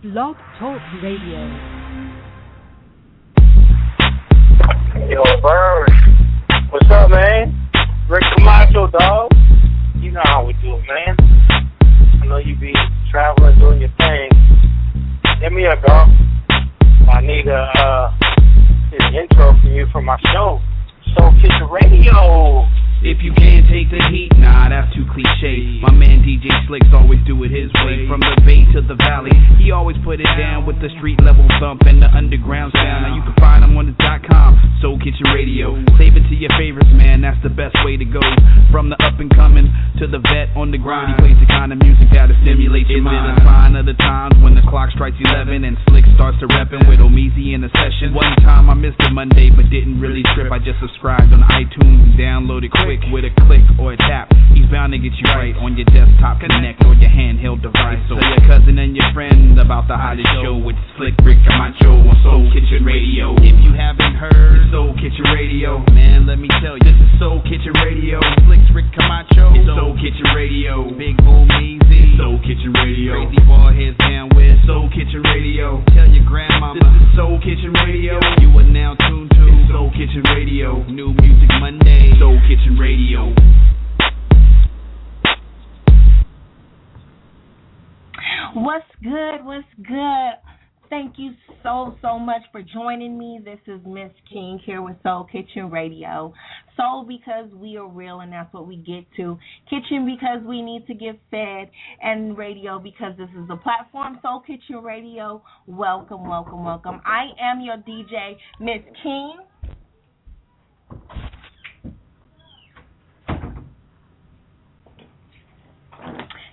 Blog Talk Radio. Yo, Bird. What's up, man? Rick Camacho, dog. You know how we do it, man. I know you be traveling, doing your thing. Hit me up, dog. I need a uh, an intro from you for my show, Soul Kitchen Radio. If you can't take the heat, nah, that's too cliche. My man DJ Slicks always do it his way. From the bay to the valley, he always put it down with the street level thump and the underground sound. Now you can find him on the dot com, Soul Kitchen Radio. Save it to your favorites, man, that's the best way to go. From the up and coming to the vet on the grind, he plays the kind of music that'll stimulate your mind. Is it a sign of the times when the clock strikes 11 and Slick starts to reppin' with Omizi in the session? One time I missed a Monday, but didn't really trip. I just subscribed on iTunes and downloaded quick with a click or a tap. He's bound to get you right on your desktop, connect, or your handheld device. So your cousin and your friend about the hottest show with Slick Rick Camacho on Soul Kitchen Radio. If you haven't heard Soul Kitchen Radio, man, let me tell you, this is Soul Kitchen Radio. Slick Rick Camacho, it's Soul Kitchen Radio. Big Boom Easy, Soul Kitchen Radio. Crazy ball heads down with Soul Kitchen Radio. Tell your grandmama, this is Soul Kitchen Radio. You are now tuned to Soul Kitchen Radio. New Music Monday, Soul Kitchen Radio. What's good? What's good? Thank you so, so much for joining me. This is Miss King here with Soul Kitchen Radio. Soul because we are real and that's what we get to. Kitchen because we need to get fed. And radio because this is a platform, Soul Kitchen Radio. Welcome, welcome, welcome. I am your DJ, Miss King.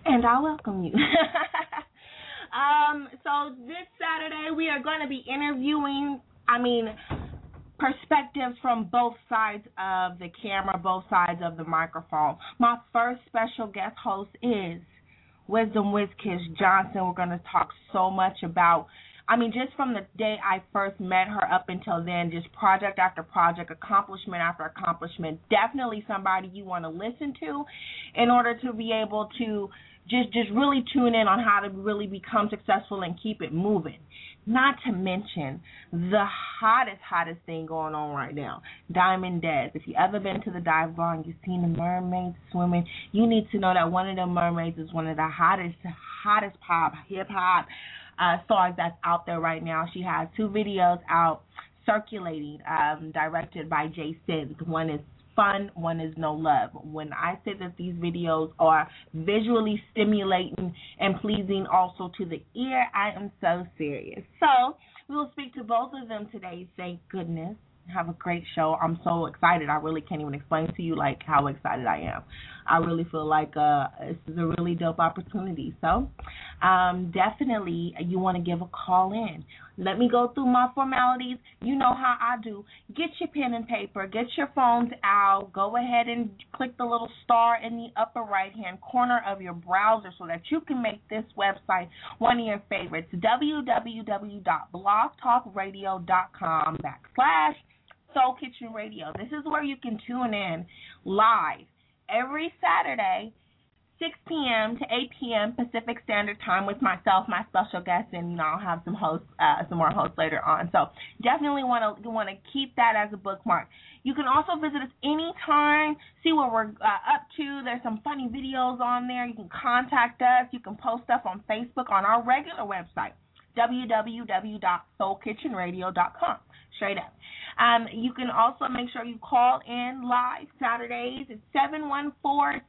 And I welcome you. um, so this Saturday we are going to be interviewing, I mean, perspectives from both sides of the camera, both sides of the microphone. My first special guest host is Wisdom WizKidd Johnson. We're going to talk so much about I mean, just from the day I first met her up until then, just project after project, accomplishment after accomplishment. Definitely somebody you want to listen to in order to be able to just just really tune in on how to really become successful and keep it moving. Not to mention the hottest, hottest thing going on right now, Diamond Dez. If you ever been to the dive bar and you've seen the mermaids swimming, you need to know that one of the mermaids is one of the hottest, hottest pop, hip hop uh, stars that's out there right now. She has two videos out circulating, um, directed by Jay Sims. One is fun, one is no love. When I say that these videos are visually stimulating and pleasing also to the ear, I am so serious. So we will speak to both of them today, thank goodness. Have a great show. I'm so excited. I really can't even explain to you like how excited I am. I really feel like uh this is a really dope opportunity. So um definitely you want to give a call in. Let me go through my formalities. You know how I do. Get your pen and paper, get your phones out, go ahead and click the little star in the upper right hand corner of your browser so that you can make this website one of your favorites. www.blogtalkradio.com backslash Soul Kitchen Radio. This is where you can tune in live every Saturday 6 p.m. to 8 p.m. Pacific Standard Time with myself, my special guest, and you know I'll have some hosts, uh, some more hosts later on. So definitely want to want to keep that as a bookmark. You can also visit us anytime, see what we're uh, up to. There's some funny videos on there. You can contact us. You can post stuff on Facebook on our regular website, www.soulkitchenradio.com. Straight up. Um, you can also make sure you call in live Saturdays at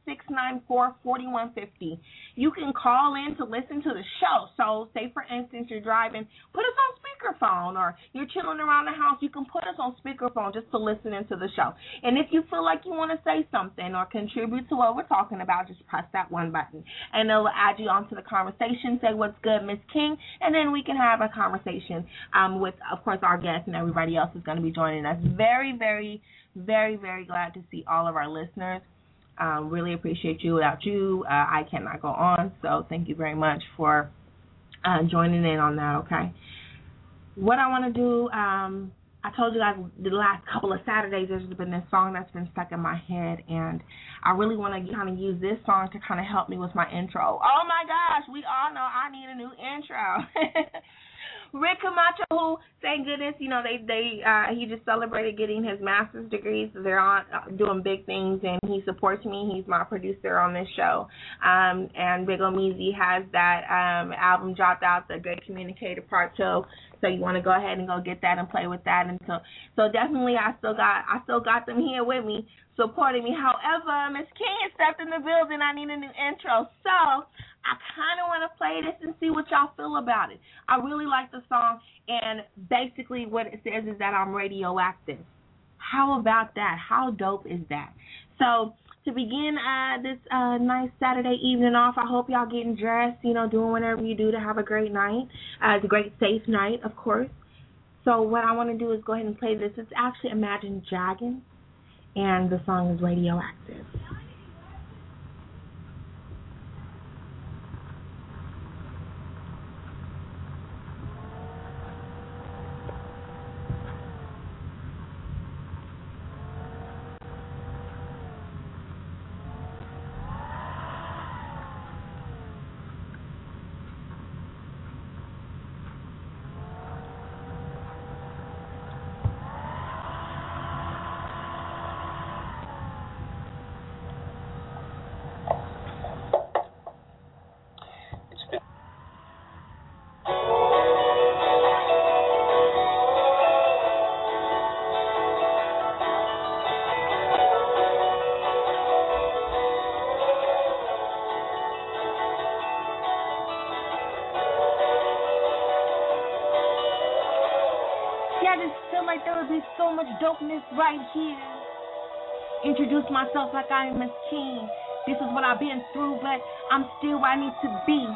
714-694-4150. You can call in to listen to the show. So, say for instance, you're driving, put us on speakerphone, or you're chilling around the house, you can put us on speakerphone just to listen into the show. And if you feel like you want to say something or contribute to what we're talking about, just press that one button, and it'll add you onto the conversation. Say what's good, Miss King, and then we can have a conversation um, with, of course, our guests and everybody else is going to be joining us. Very, very, very, very glad to see all of our listeners. Um, really appreciate you. Without you, uh, I cannot go on. So thank you very much for uh, joining in on that. Okay. What I want to do um, I told you guys the last couple of Saturdays there's been this song that's been stuck in my head, and I really want to kind of use this song to kind of help me with my intro. Oh my gosh, we all know I need a new intro. Rick Camacho, who thank goodness, you know, they they uh he just celebrated getting his master's degree, so they're on uh, doing big things, and he supports me. He's my producer on this show. Um, and Big Omeezy has that um album dropped out, the Great Communicator Part Two. So you want to go ahead and go get that and play with that, and so so definitely I still got I still got them here with me supporting me. However, Miss King stepped in the building. I need a new intro, so I kind of want to play this and see what y'all feel about it. I really like the song, and basically what it says is that I'm radioactive. How about that? How dope is that? So to begin uh, this uh, nice Saturday evening off, I hope y'all getting dressed, you know, doing whatever you do to have a great night. Uh, it's a great safe night, of course. So what I want to do is go ahead and play this. It's actually Imagine Dragons, and the song is Radioactive. Here. Introduce myself like I am a king. This is what I've been through, but I'm still where I need to be.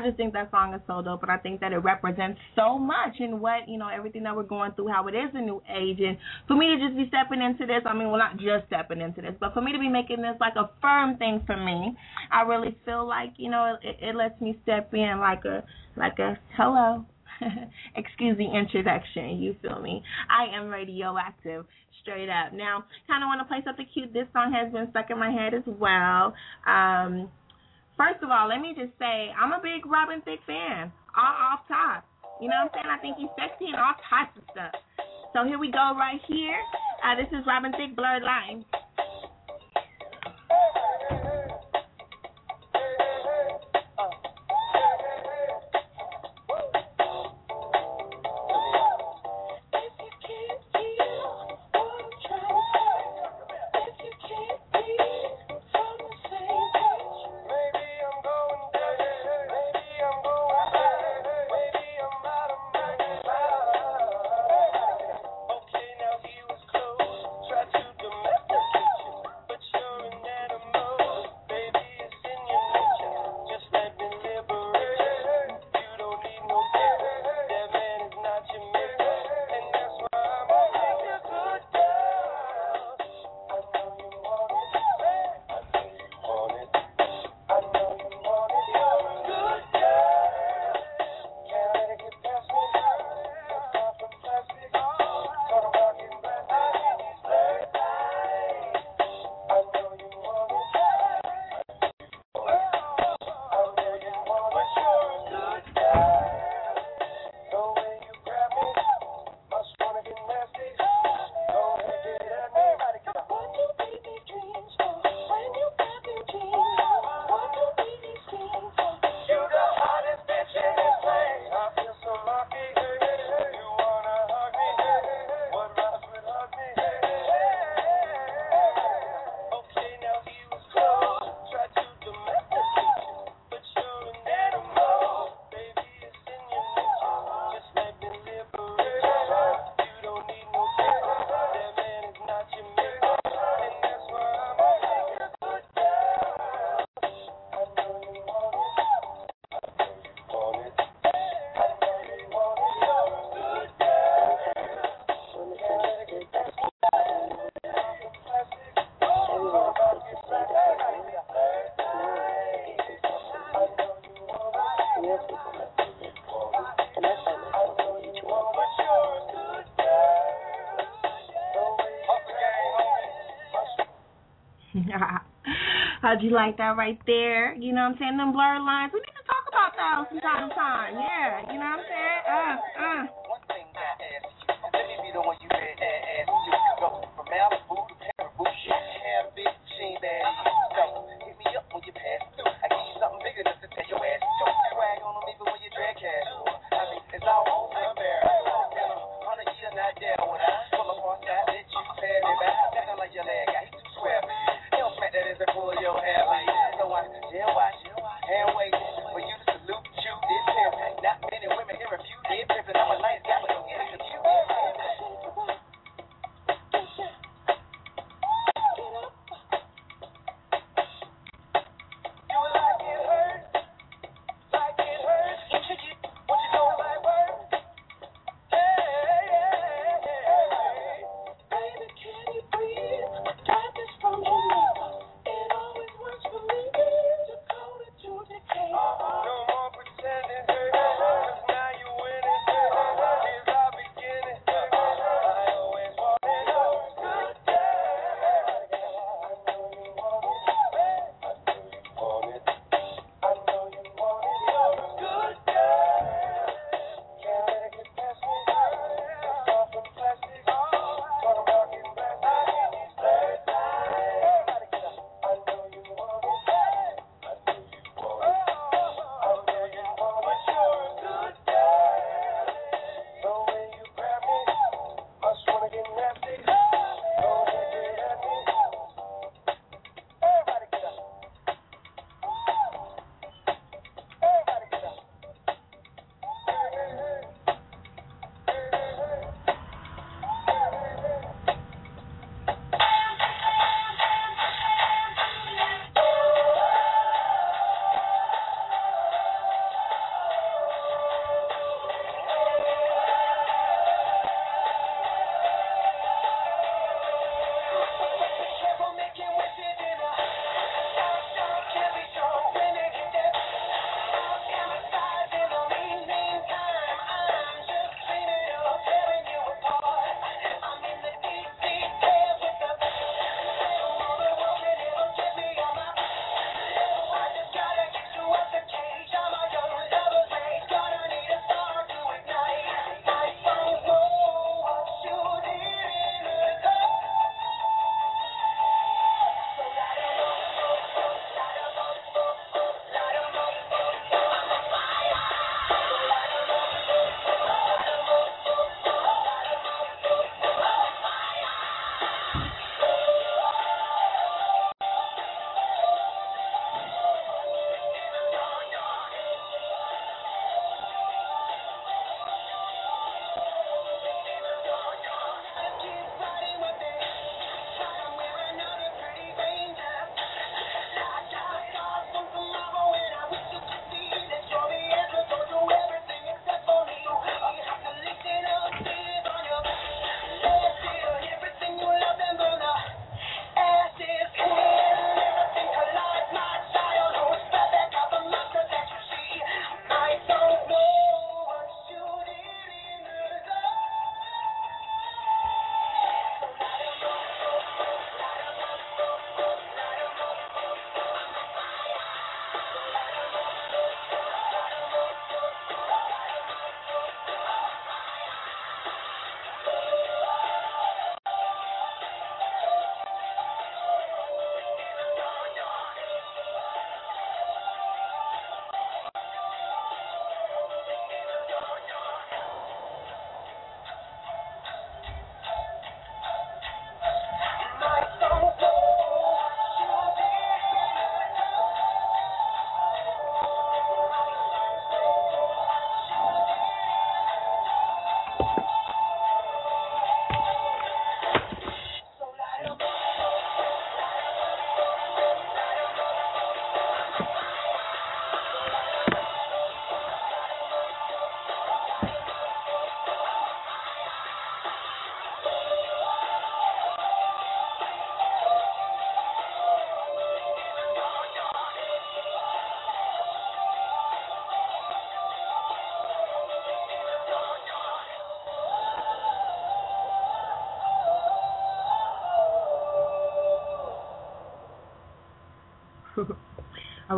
I just think that song is so dope, and I think that it represents so much in what you know everything that we're going through, how it is a new age, and for me to just be stepping into this. I mean, well, not just stepping into this, but for me to be making this like a firm thing for me, I really feel like you know it, it lets me step in like a like a hello. Excuse the introduction. You feel me? I am radioactive straight up. Now, kind of want to play something cute. This song has been stuck in my head as well. Um, of all, let me just say I'm a big Robin Thicke fan. All off top. You know what I'm saying? I think he's sexy and all types of stuff. So here we go right here. Uh, this is Robin Thicke, Blurred Lines. How'd you like that right there? You know what I'm saying? Them blurred lines. We need to talk about those from time to time. Yeah,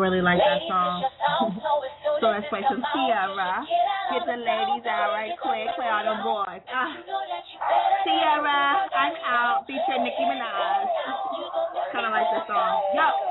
really like that song. so let's play some Ciara. Get the ladies out right quick. Play all the boys. Ah. Ciara, I'm out. Featuring Nicki Minaj. Kind of like this song. Yo.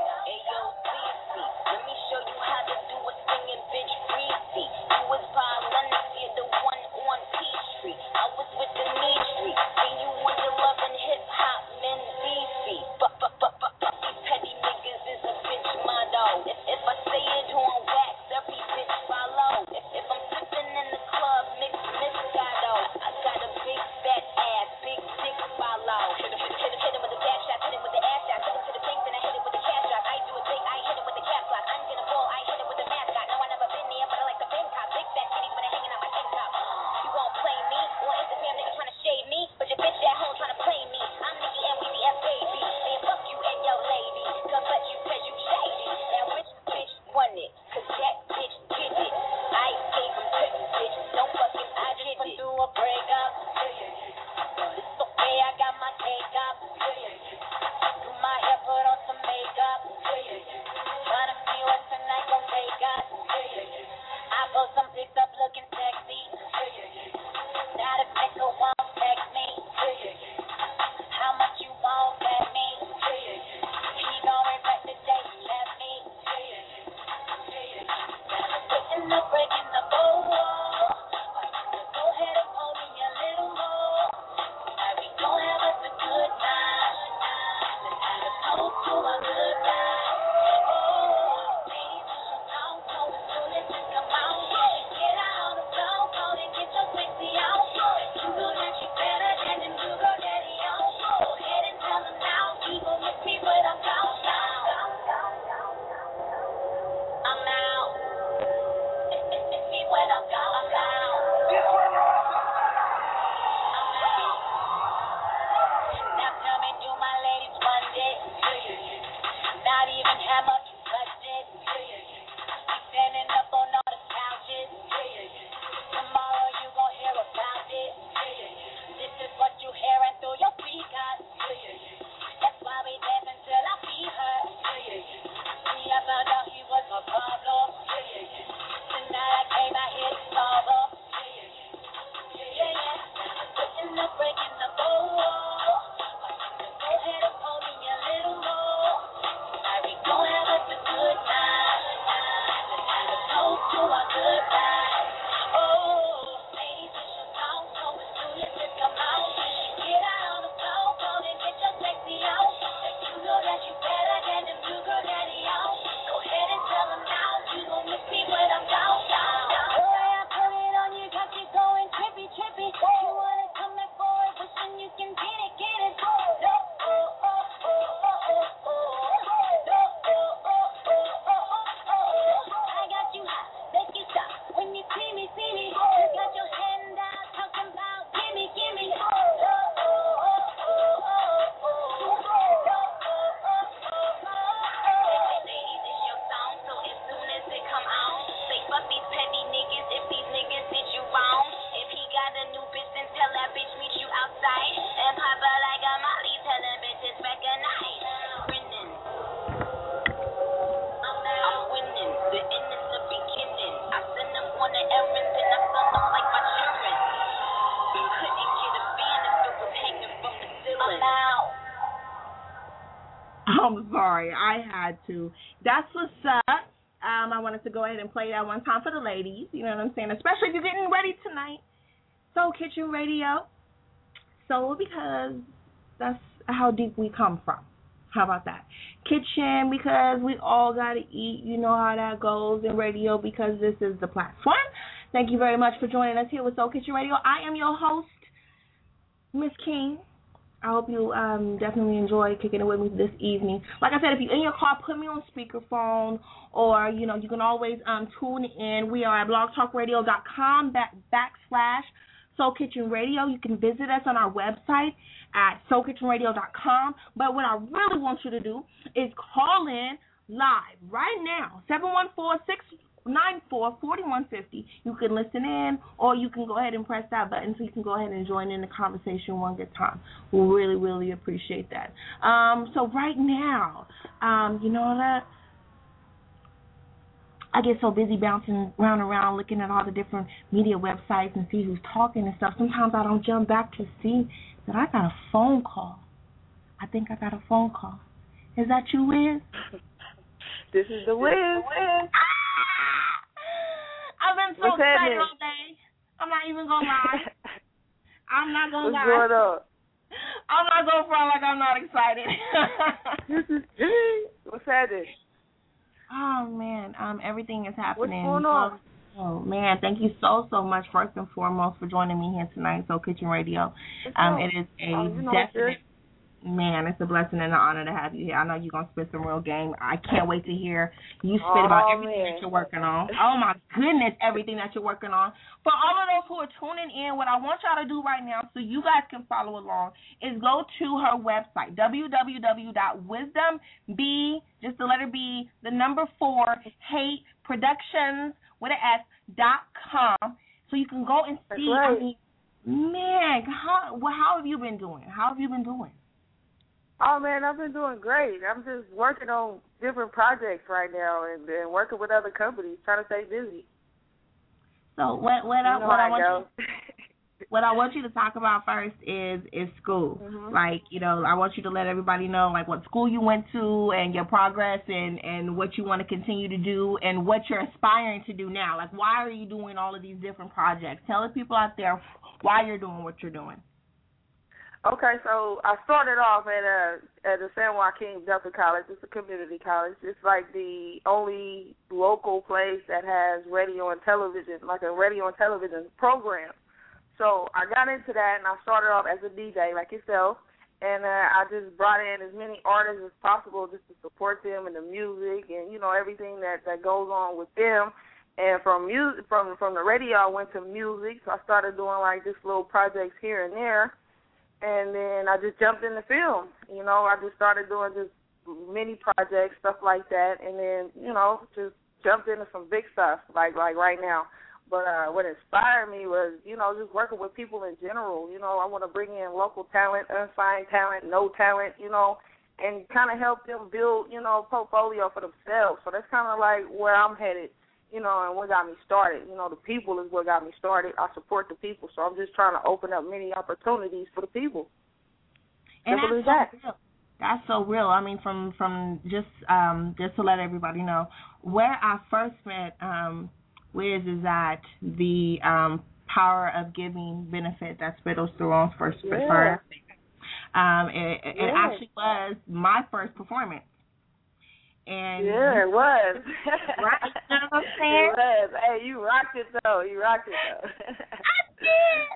To. That's what's up. Um, I wanted to go ahead and play that one time for the ladies. You know what I'm saying? Especially if you're getting ready tonight. Soul Kitchen Radio. Soul because that's how deep we come from. How about that? Kitchen because we all got to eat. You know how that goes in radio because this is the platform. Thank you very much for joining us here with Soul Kitchen Radio. I am your host. You um, definitely enjoy kicking it with me this evening. Like I said, if you're in your car, put me on speakerphone, or you know you can always um, tune in. We are at blogtalkradio.com back, backslash Soul Kitchen Radio. You can visit us on our website at soulkitchenradio.com. But what I really want you to do is call in live right now, 714 nine four forty one fifty. You can listen in, or you can go ahead and press that button so you can go ahead and join in the conversation one good time. We really, really appreciate that. Um, so right now, um, you know that I get so busy bouncing around and around looking at all the different media websites and see who's talking and stuff. Sometimes I don't jump back to see that I got a phone call. I think I got a phone call. Is that you, Wiz? This is the Wiz. So What's excited happening? all day. I'm not even gonna lie. I'm not gonna What's lie. going on? I'm not gonna front like I'm not excited. this is What's happening? oh man, um, everything is happening. What's going on? Oh man, thank you so so much first and foremost for joining me here tonight, So Kitchen Radio. Um, it is a Oh, you know, definite man. It's a blessing and an honor to have you here. I know you're gonna spit some real game. I can't wait to hear you spit about Oh, everything man. that you're working on. Oh my goodness, everything that you're working on. For all of those who are tuning in, what I want y'all to do right now, so you guys can follow along, is go to her website www.wisdomb, just the letter B, the number four, hate productions with an S dot com, so you can go and see. right. I mean, man, how well, how have you been doing? How have you been doing? Oh man, I've been doing great. I'm just working on different projects right now and, and working with other companies, trying to stay busy. So what what I You know what I how want you what I want you to talk about first is is school. Mhm. Like you know, I want you to let everybody know like what school you went to and your progress and and what you want to continue to do and what you're aspiring to do now. Like why are you doing all of these different projects? Tell the people out there why you're doing what you're doing. Okay, so I started off at uh at the San Joaquin Delta College. It's a community college. It's like the only local place that has radio and television, like a radio and television program. So I got into that and I started off as a DJ like yourself. And uh, I just brought in as many artists as possible just to support them and the music and you know everything that that goes on with them. And from music, from from the radio, I went to music. So I started doing like just little projects here and there and then I just jumped in the film. You know, I just started doing just mini projects, stuff like that, and then you know just jumped into some big stuff like like right now. But uh, what inspired me was you know just working with people in general. You know, I want to bring in local talent, unsigned talent, no talent. You know. And kind of help them build, you know, a portfolio for themselves. So that's kind of like where I'm headed you know, and what got me started. You know, the people is what got me started. I support the people, so I'm just trying to open up many opportunities for the people. And Simple that's as so real. That's so real. I mean, from from just um just to let everybody know, where I first met um Wiz is at the um Power of Giving benefit that Spittles threw on first Yeah. first. Um, it, it actually was my first performance. And Yeah, it was. Right? You know what I'm saying? It was. Hey, you rocked it though. You rocked it though. I did.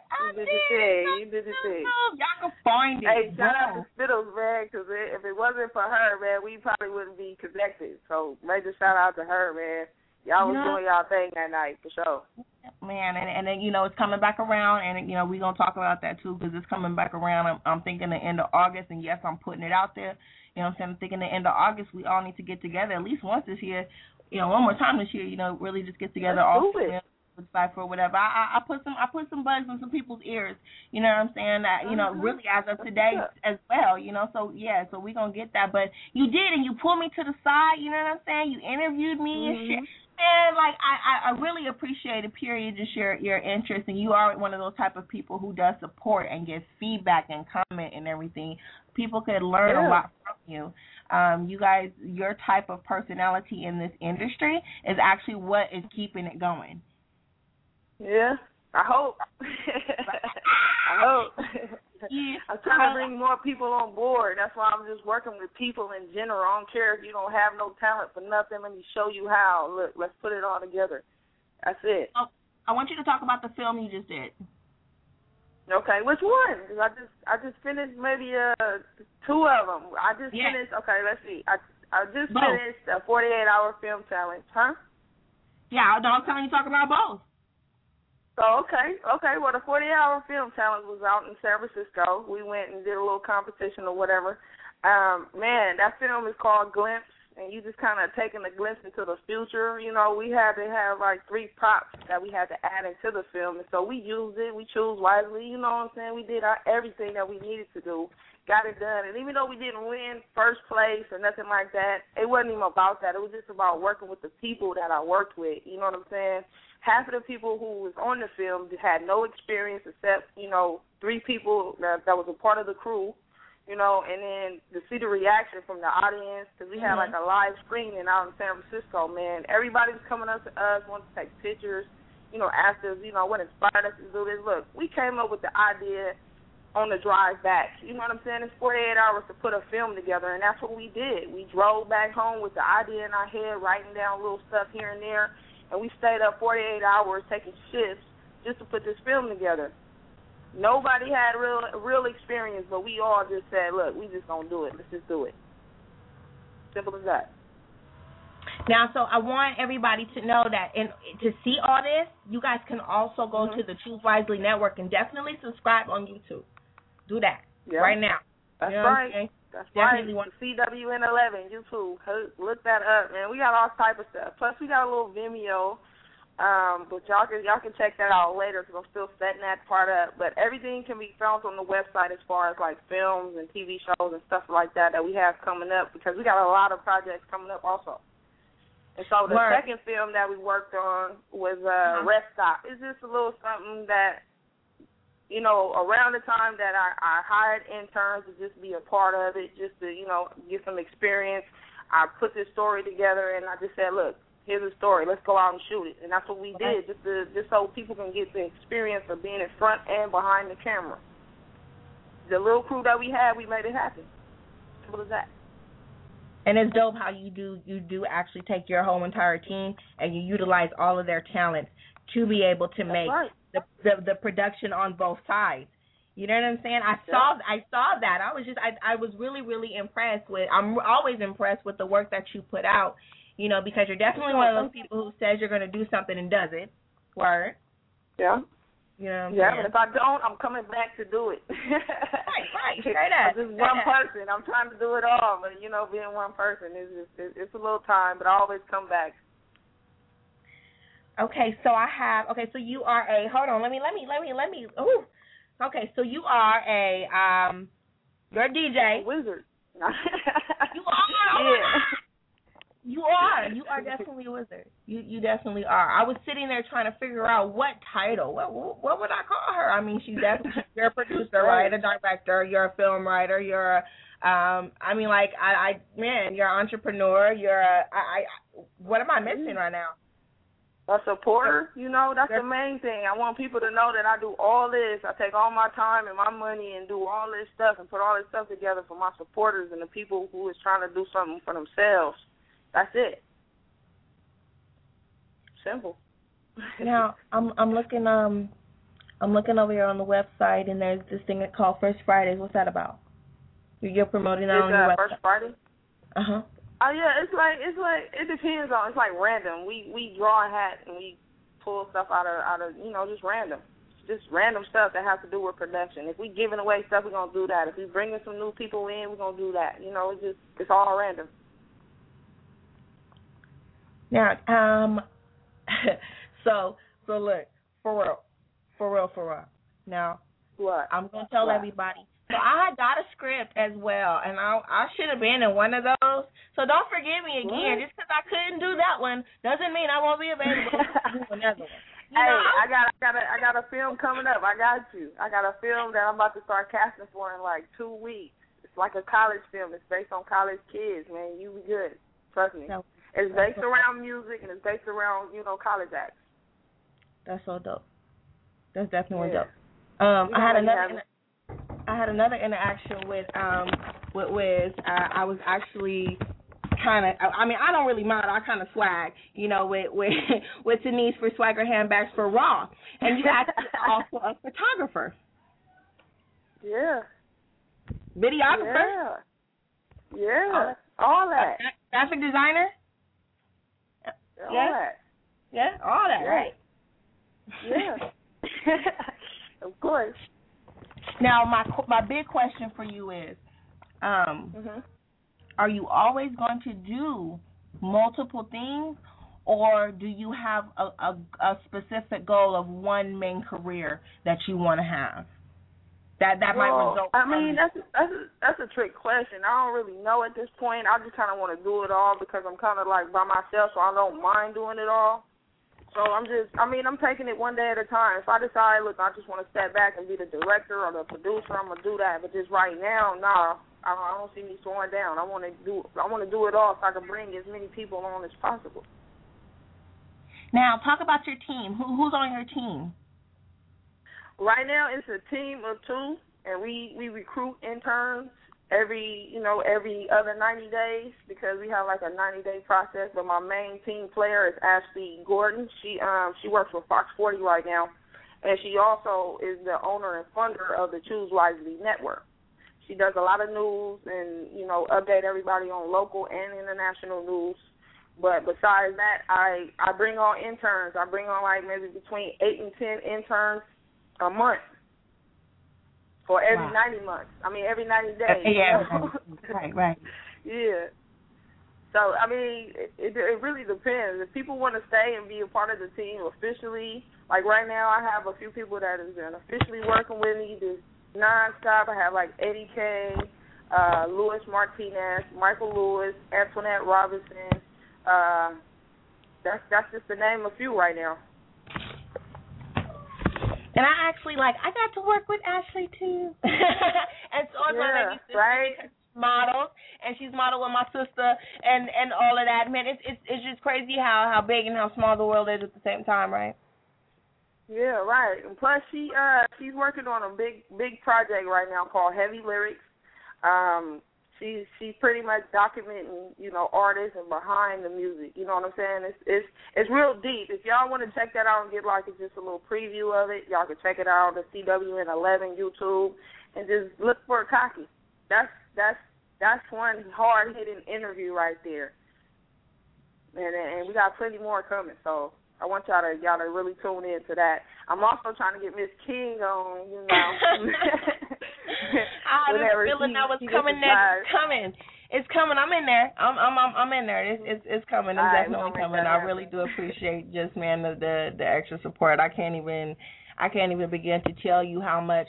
I You did did. your thing. You did your thing. Y'all can find it. Hey, shout out to Spittles, man, because if it wasn't for her, man, we probably wouldn't be connected. So major shout out to her, man. Y'all was Yeah. doing y'all thing that night for sure. man, and and then you know it's coming back around, and you know we're gonna talk about that too because it's coming back around. I'm, I'm thinking the end of August, and yes, I'm putting it out there. You know, what I'm saying I'm thinking the end of August, we all need to get together at least once this year. You know, one more time this year. You know, really just get together Let's all do it. or whatever. I, I I put some I put some bugs in some people's ears. You know what I'm saying? That you know Mhm. really as of today as well. You know, so yeah, so we gonna get that. But you did, and you pulled me to the side. You know what I'm saying? You interviewed me and shit. And like I, I, I really appreciate it. Period. Just your your interest, and you are one of those type of people who does support and gives feedback and comment and everything. People could learn a lot you. Um, you guys, your type of personality in this industry is actually what is keeping it going. Yeah, I hope. I hope. Yeah. I'm trying to bring more people on board. That's why I'm just working with people in general. I don't care if you don't have no talent for nothing. Let me show you how. Look, let's put it all together. That's it. I want you to talk about the film you just did. Okay, which one? 'Cause I just I just finished maybe uh two of them. I just Yeah. finished. Okay, let's see. I I just Both. finished a 48 hour film challenge. Huh? Yeah, no, I'm telling you, talk about both. So okay, okay. Well, the 40 hour film challenge was out in San Francisco. We went and did a little competition or whatever. Um, man, that film is called Glimpse, and you just kind of taking a glimpse into the future. You know, we had to have like three props that we had to add into the film, and so we used it. We chose wisely. You know what I'm saying? We did our everything that we needed to do, got it done. And even though we didn't win first place or nothing like that, it wasn't even about that. It was just about working with the people that I worked with. You know what I'm saying? Half of the people who was on the film had no experience except, you know, three people that, that was a part of the crew. You know, and then to see the reaction from the audience, because we had Mhm. like a live screening out in San Francisco, man. Everybody was coming up to us, wanted to take pictures, you know, asked us, you know, what inspired us to do this. Look, we came up with the idea on the drive back. You know what I'm saying? It's 48 hours to put a film together, and that's what we did. We drove back home with the idea in our head, writing down little stuff here and there, and we stayed up 48 hours taking shifts just to put this film together. Nobody had real real experience, but we all just said, "Look, we just gonna do it. Let's just do it." Simple as that. Now, so I want everybody to know that, and to see all this, you guys can also go Mhm. to the Choose Wisely Network and definitely subscribe on YouTube. Do that Yeah. right now. That's You know right. saying? That's Definitely right. want- CWN11 YouTube. Look that up, man. We got all type of stuff. Plus, we got a little Vimeo. Um, but y'all can y'all can check that out later because I'm still setting that part up. But everything can be found on the website as far as like films and TV shows and stuff like that that we have coming up because we got a lot of projects coming up also. And so the Word. second film that we worked on was uh, Uh-huh. Rest Stop. It's just a little something that you know, around the time that I, I hired interns to just be a part of it, just to, you know, get some experience, I put this story together and I just said, look, here's a story. Let's go out and shoot it. And that's what we did, just to, just so people can get the experience of being in front and behind the camera. The little crew that we had, we made it happen. Simple as that. And it's dope how you do you do actually take your whole entire team and you utilize all of their talents to be able to That's make right. the, the the production on both sides. You know what I'm saying? I saw I saw that. I was just I I was really really impressed with. I'm always impressed with the work that you put out. You know because you're definitely one of those people who says you're going to do something and does it. Word. Yeah. You know what I'm Yeah, saying? but if I don't, I'm coming back to do it. Right, right, straight I'm just one up. person. I'm trying to do it all, but you know, being one person is just it's, it's a little time, but I always come back. Okay, so I have okay, so you are a hold on, let me let me let me let me ooh. Okay, so you are a um you're a DJ. Wizard. You are oh yeah. You are. You are definitely a wizard. You you definitely are. I was sitting there trying to figure out what title. What what, what would I call her? I mean, she's definitely you're a producer, right? A director. You're a film writer. You're a um. I mean, like I I man, you're an entrepreneur. You're a I I. What am I missing right now? A supporter, you know, that's the main thing. I want people to know that I do all this. I take all my time and my money and do all this stuff and put all this stuff together for my supporters and the people who is trying to do something for themselves. That's it. Simple. Now I'm I'm looking um I'm looking over here on the website and there's this thing called First Fridays. What's that about? You're, promoting that It's on your uh, website. first Friday. Uh huh. Oh yeah, it's like it's like it depends on it's like random. We we draw a hat and we pull stuff out of out of you know just random, just random stuff that has to do with production. If we giving away stuff, we're gonna do that. If we bringing some new people in, we're gonna do that. You know, it's just it's all random. Now, um, so so look for real, for real, for real. Now What? I'm gonna tell What? everybody. So I had got a script as well, and I I should have been in one of those. So don't forgive me again. What? Just because I couldn't do that one doesn't mean I won't be available to do another one. You hey, know, I got I got a I got a film coming up. I got you. I got a film that I'm about to start casting for in like two weeks. It's like a college film. It's based on college kids, man. You be good. Trust me. It's based around music and it's based around you know college acts. that's so dope. That's definitely Yeah. dope. Um, You I had another. Inter- I had another interaction with um with Wiz. Uh, I was actually kind of. I mean, I don't really mind. I kind of swag, you know, with with with Denise for Swagger handbags for Raw, and you actually also a photographer, Yeah. videographer, Yeah. Yeah. All that. gra- graphic designer. All yeah. that. Yeah, all that, Yeah. right? Yeah. of course. Now, my qu- my big question for you is, um, Mhm. are you always going to do multiple things or do you have a, a, a specific goal of one main career that you want to have that that might result. I mean, that's that's a, that's a trick question. I don't really know at this point. I just kind of want to do it all because I'm kind of like by myself, so I don't mind doing it all. So I'm just, I mean, I'm taking it one day at a time. If I decide, look, I just want to step back and be the director or the producer, I'm gonna do that. But just right now, nah, I, I don't see me slowing down. I want to do, I want to do it all so I can bring as many people on as possible. now, talk about your team. Who who's on your team? Right now, it's a team of two, and we we recruit interns every you know every other 90 days because we have like a 90 day process. But my main team player is Ashley Gordon. She um she works for Fox 40 right now, and she also is the owner and funder of the Choose Wisely Network. She does a lot of news and you know update everybody on local and international news. But besides that, I I bring on interns. I bring on like maybe between eight and ten interns a month for every Wow. ninety months. I mean every ninety days. yeah, right, right. yeah. So I mean, it, it it really depends. If people want to stay and be a part of the team officially, like right now, I have a few people that has been officially working with me this nonstop. I have like Eddie K, uh, Louis Martinez, Michael Lewis, Antoinette Robinson. Uh, that's that's just the name a few right now. And I actually like I got to work with Ashley too. and so my Yeah, baby sister right? because model and she's model with my sister and and all of that. Man, it's it's it's just crazy how how big and how small the world is at the same time, right? Yeah, right. And plus, she uh she's working on a big big project right now called Heavy Lyrics. Um, she's she's pretty much documenting you know artists and behind the music. You know what I'm saying? It's it's it's real deep. If y'all want to check that out and get like just a little preview of it, y'all can check it out on the CWN 11 YouTube and just look for Cocky. That's that's that's one hard hitting interview right there. And and we got plenty more coming. So I want y'all to y'all to really tune in to that. I'm also trying to get Miss King on, you know. I had a feeling that was coming next. It's coming. It's coming. I'm in there. I'm I'm I'm, I'm in there. It's it's, it's coming. It's All right, definitely gonna coming. I really do appreciate just man the, the the extra support. I can't even I can't even begin to tell you how much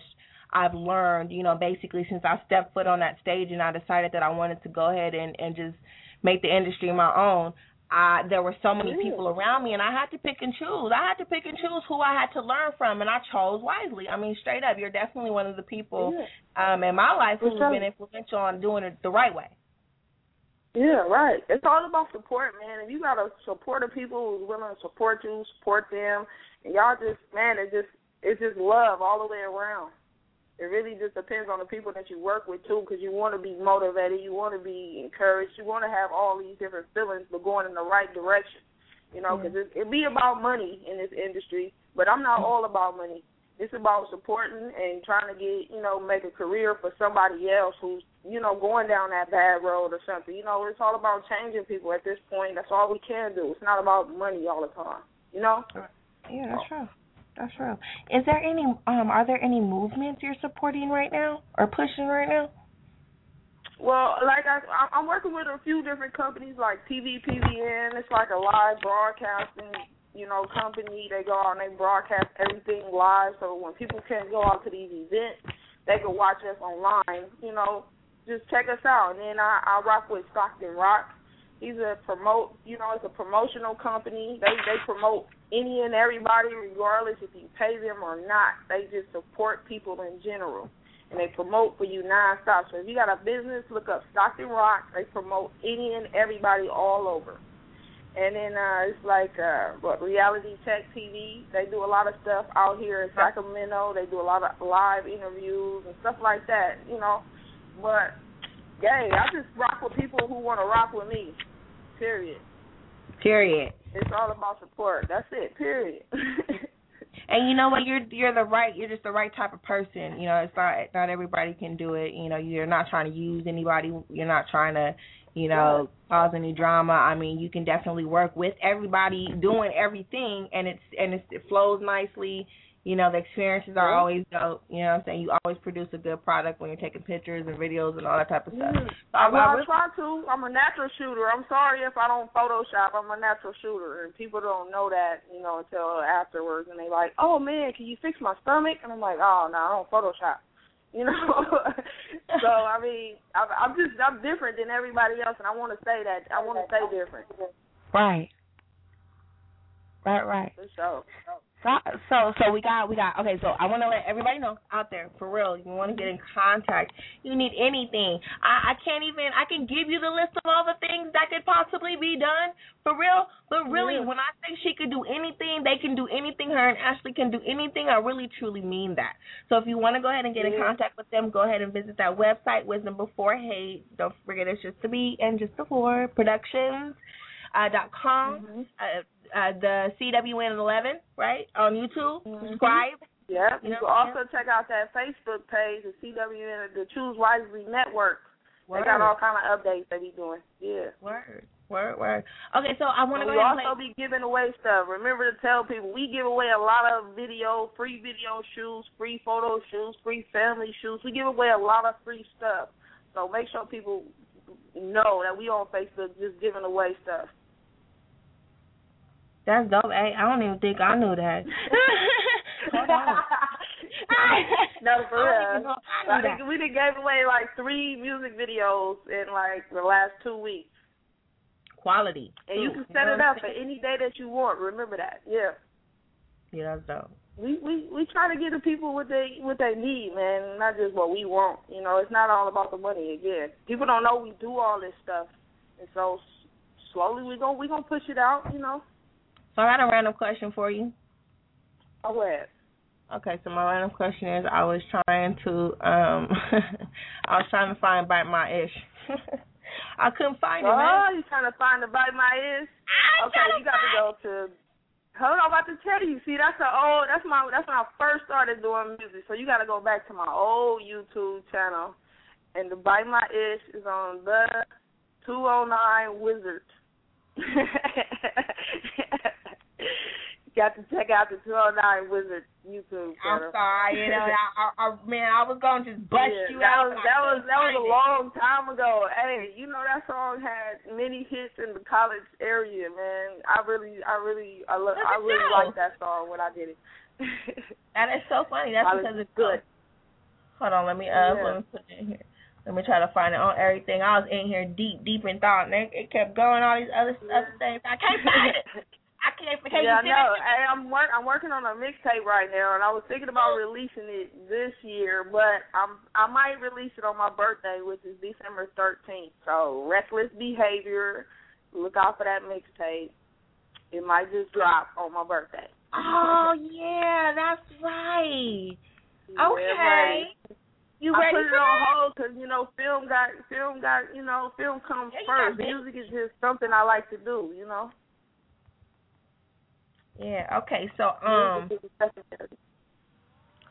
I've learned, you know, basically since I stepped foot on that stage and I decided that I wanted to go ahead and and just make the industry my own. I there were so many people around me and I had to pick and choose. I had to pick and choose who I had to learn from and I chose wisely. I mean, straight up, you're definitely one of the people um in my life who's been influential on doing it the right way. Yeah, right. It's all about support, man. If you gotta support the people who's willing to support you, support them, and y'all just man, it just it's just love all the way around. It really just depends on the people that you work with too, because you want to be motivated, you want to be encouraged, you want to have all these different feelings, but going in the right direction. You know, because it, it be about money in this industry, but I'm not all about money. It's about supporting and trying to get, you know, make a career for somebody else who's, you know, going down that bad road or something. You know, it's all about changing people at this point. That's all we can do. It's not about money all the time. You know? Yeah, that's true. That's true. Is there any um are there any movements you're supporting right now or pushing right now? Well, like I, I- I'm working with a few different companies like TVPVN. It's like a live broadcasting, you know, company. They go out and they broadcast everything live. So when people can't go out to these events, they can watch us online. You know, just check us out. And then I, I rock with Stockton Rock. He's a promote. You know, it's a promotional company. They they promote any and everybody, regardless if you pay them or not. They just support people in general and they promote for you nonstop. So if you got a business, look up Stockton Rock. They promote any and everybody all over. And then uh it's like uh what Reality Tech TV. They do a lot of stuff out here in Sacramento. They do a lot of live interviews and stuff like that, you know. But yay, I just rock with people who want to rock with me. Period. Period. It's all about support. That's it. Period. And you know what? You're you're the right. You're just the right type of person. You know, it's not not everybody can do it. You know, you're not trying to use anybody. You're not trying to, you know, cause any drama. I mean, you can definitely work with everybody doing everything, and it's and it's, it flows nicely. You know, the experiences are always dope. You know what I'm saying? You always produce a good product when you're taking pictures and videos and all that type of stuff. Mhm. So I, well, I I try to. I'm a natural shooter. I'm sorry if I don't Photoshop. I'm a natural shooter, and people don't know that, you know, until afterwards. And they're like, "Oh man, can you fix my stomach?" And I'm like, "Oh no, I don't Photoshop." You know, so I mean, I'm, I'm just I'm different than everybody else, and I want to say that I want to stay different. Right. Right, right. For sure. So, so, so we got, we got. Okay, so I want to let everybody know out there, for real. You want to get in contact? You need anything? I, I can't even. I can give you the list of all the things that could possibly be done, for real. But really, Yeah. when I say she could do anything, they can do anything. Her and Ashley can do anything. I really, truly mean that. So if you want to go ahead and get in contact with them, go ahead and visit that website, Wisdom Before Hate. Don't forget, it's just to be and just before productions. Uh, dot com. Mm-hmm. Uh, uh, the CWN11, right? On YouTube. Mhm. Subscribe. Yeah. You know, can also check out that Facebook page, the CWN, the Choose Wisely Network. They got all kind of updates they be doing. Yeah. Word. Word, word. Okay, so I want to go we ahead and also play. be giving away stuff. Remember to tell people we give away a lot of video, free video shoots, free photo shoots, free family shoots. We give away a lot of free stuff. So make sure people know that we on Facebook just giving away stuff. That's dope. Hey, I don't even think I knew that. Hold on. no, for real. even know if I I knew that. think we done gave away like three music videos in like the last two weeks. Quality. And you can set know it up for any day that you want. Remember that. Yeah. Yeah, that's dope. we we we try to get the people what they what they need, man, not just what we want. You know, it's not all about the money. Again, people don't know we do all this stuff, and so slowly we gon' we gonna push it out. You know. So I got a random question for you. Go ahead. Okay, so my random question is: I was trying to, um, I was trying to find bite my ish. I couldn't find it, Oh, you trying to find the bite my ish? I'm Okay, you got to go to. Hold on, I'm about to tell you. See, that's the old. That's my. That's when I first started doing music. So you got to go back to my old YouTube channel, and the bite my ish is on the 209 Wizard. got to check out the 209 Wizard YouTube I'm sorry, you know, I, I, I, man, I was going to just bust Yeah, you that out. was that was that was a long time ago. Hey, you know that song had many hits in the college area, man. I really, I really, I Look I really you. liked that song when I did it. That is so funny. That's College because it's good. Hold on, let me uh, Yeah. let me put it in here. Let me try to find it on everything. I was in here deep, deep in thought, and it, it kept going all these other other things. I can't find it. I can't. Can yeah, I you send know. it to me? Hey, I'm work. I'm working on a mixtape right now, and I was thinking about releasing it this year, but I'm I might release it on my birthday, which is December 13th. So, reckless behavior. Look out for that mixtape. It might just drop on my birthday. Oh yeah, that's right. Yeah, Okay. right. You I ready put it on hold because you know film got film got you know film comes Yeah, first. Music is just something I like to do. You know. Yeah. Okay. So um, Music is secondary.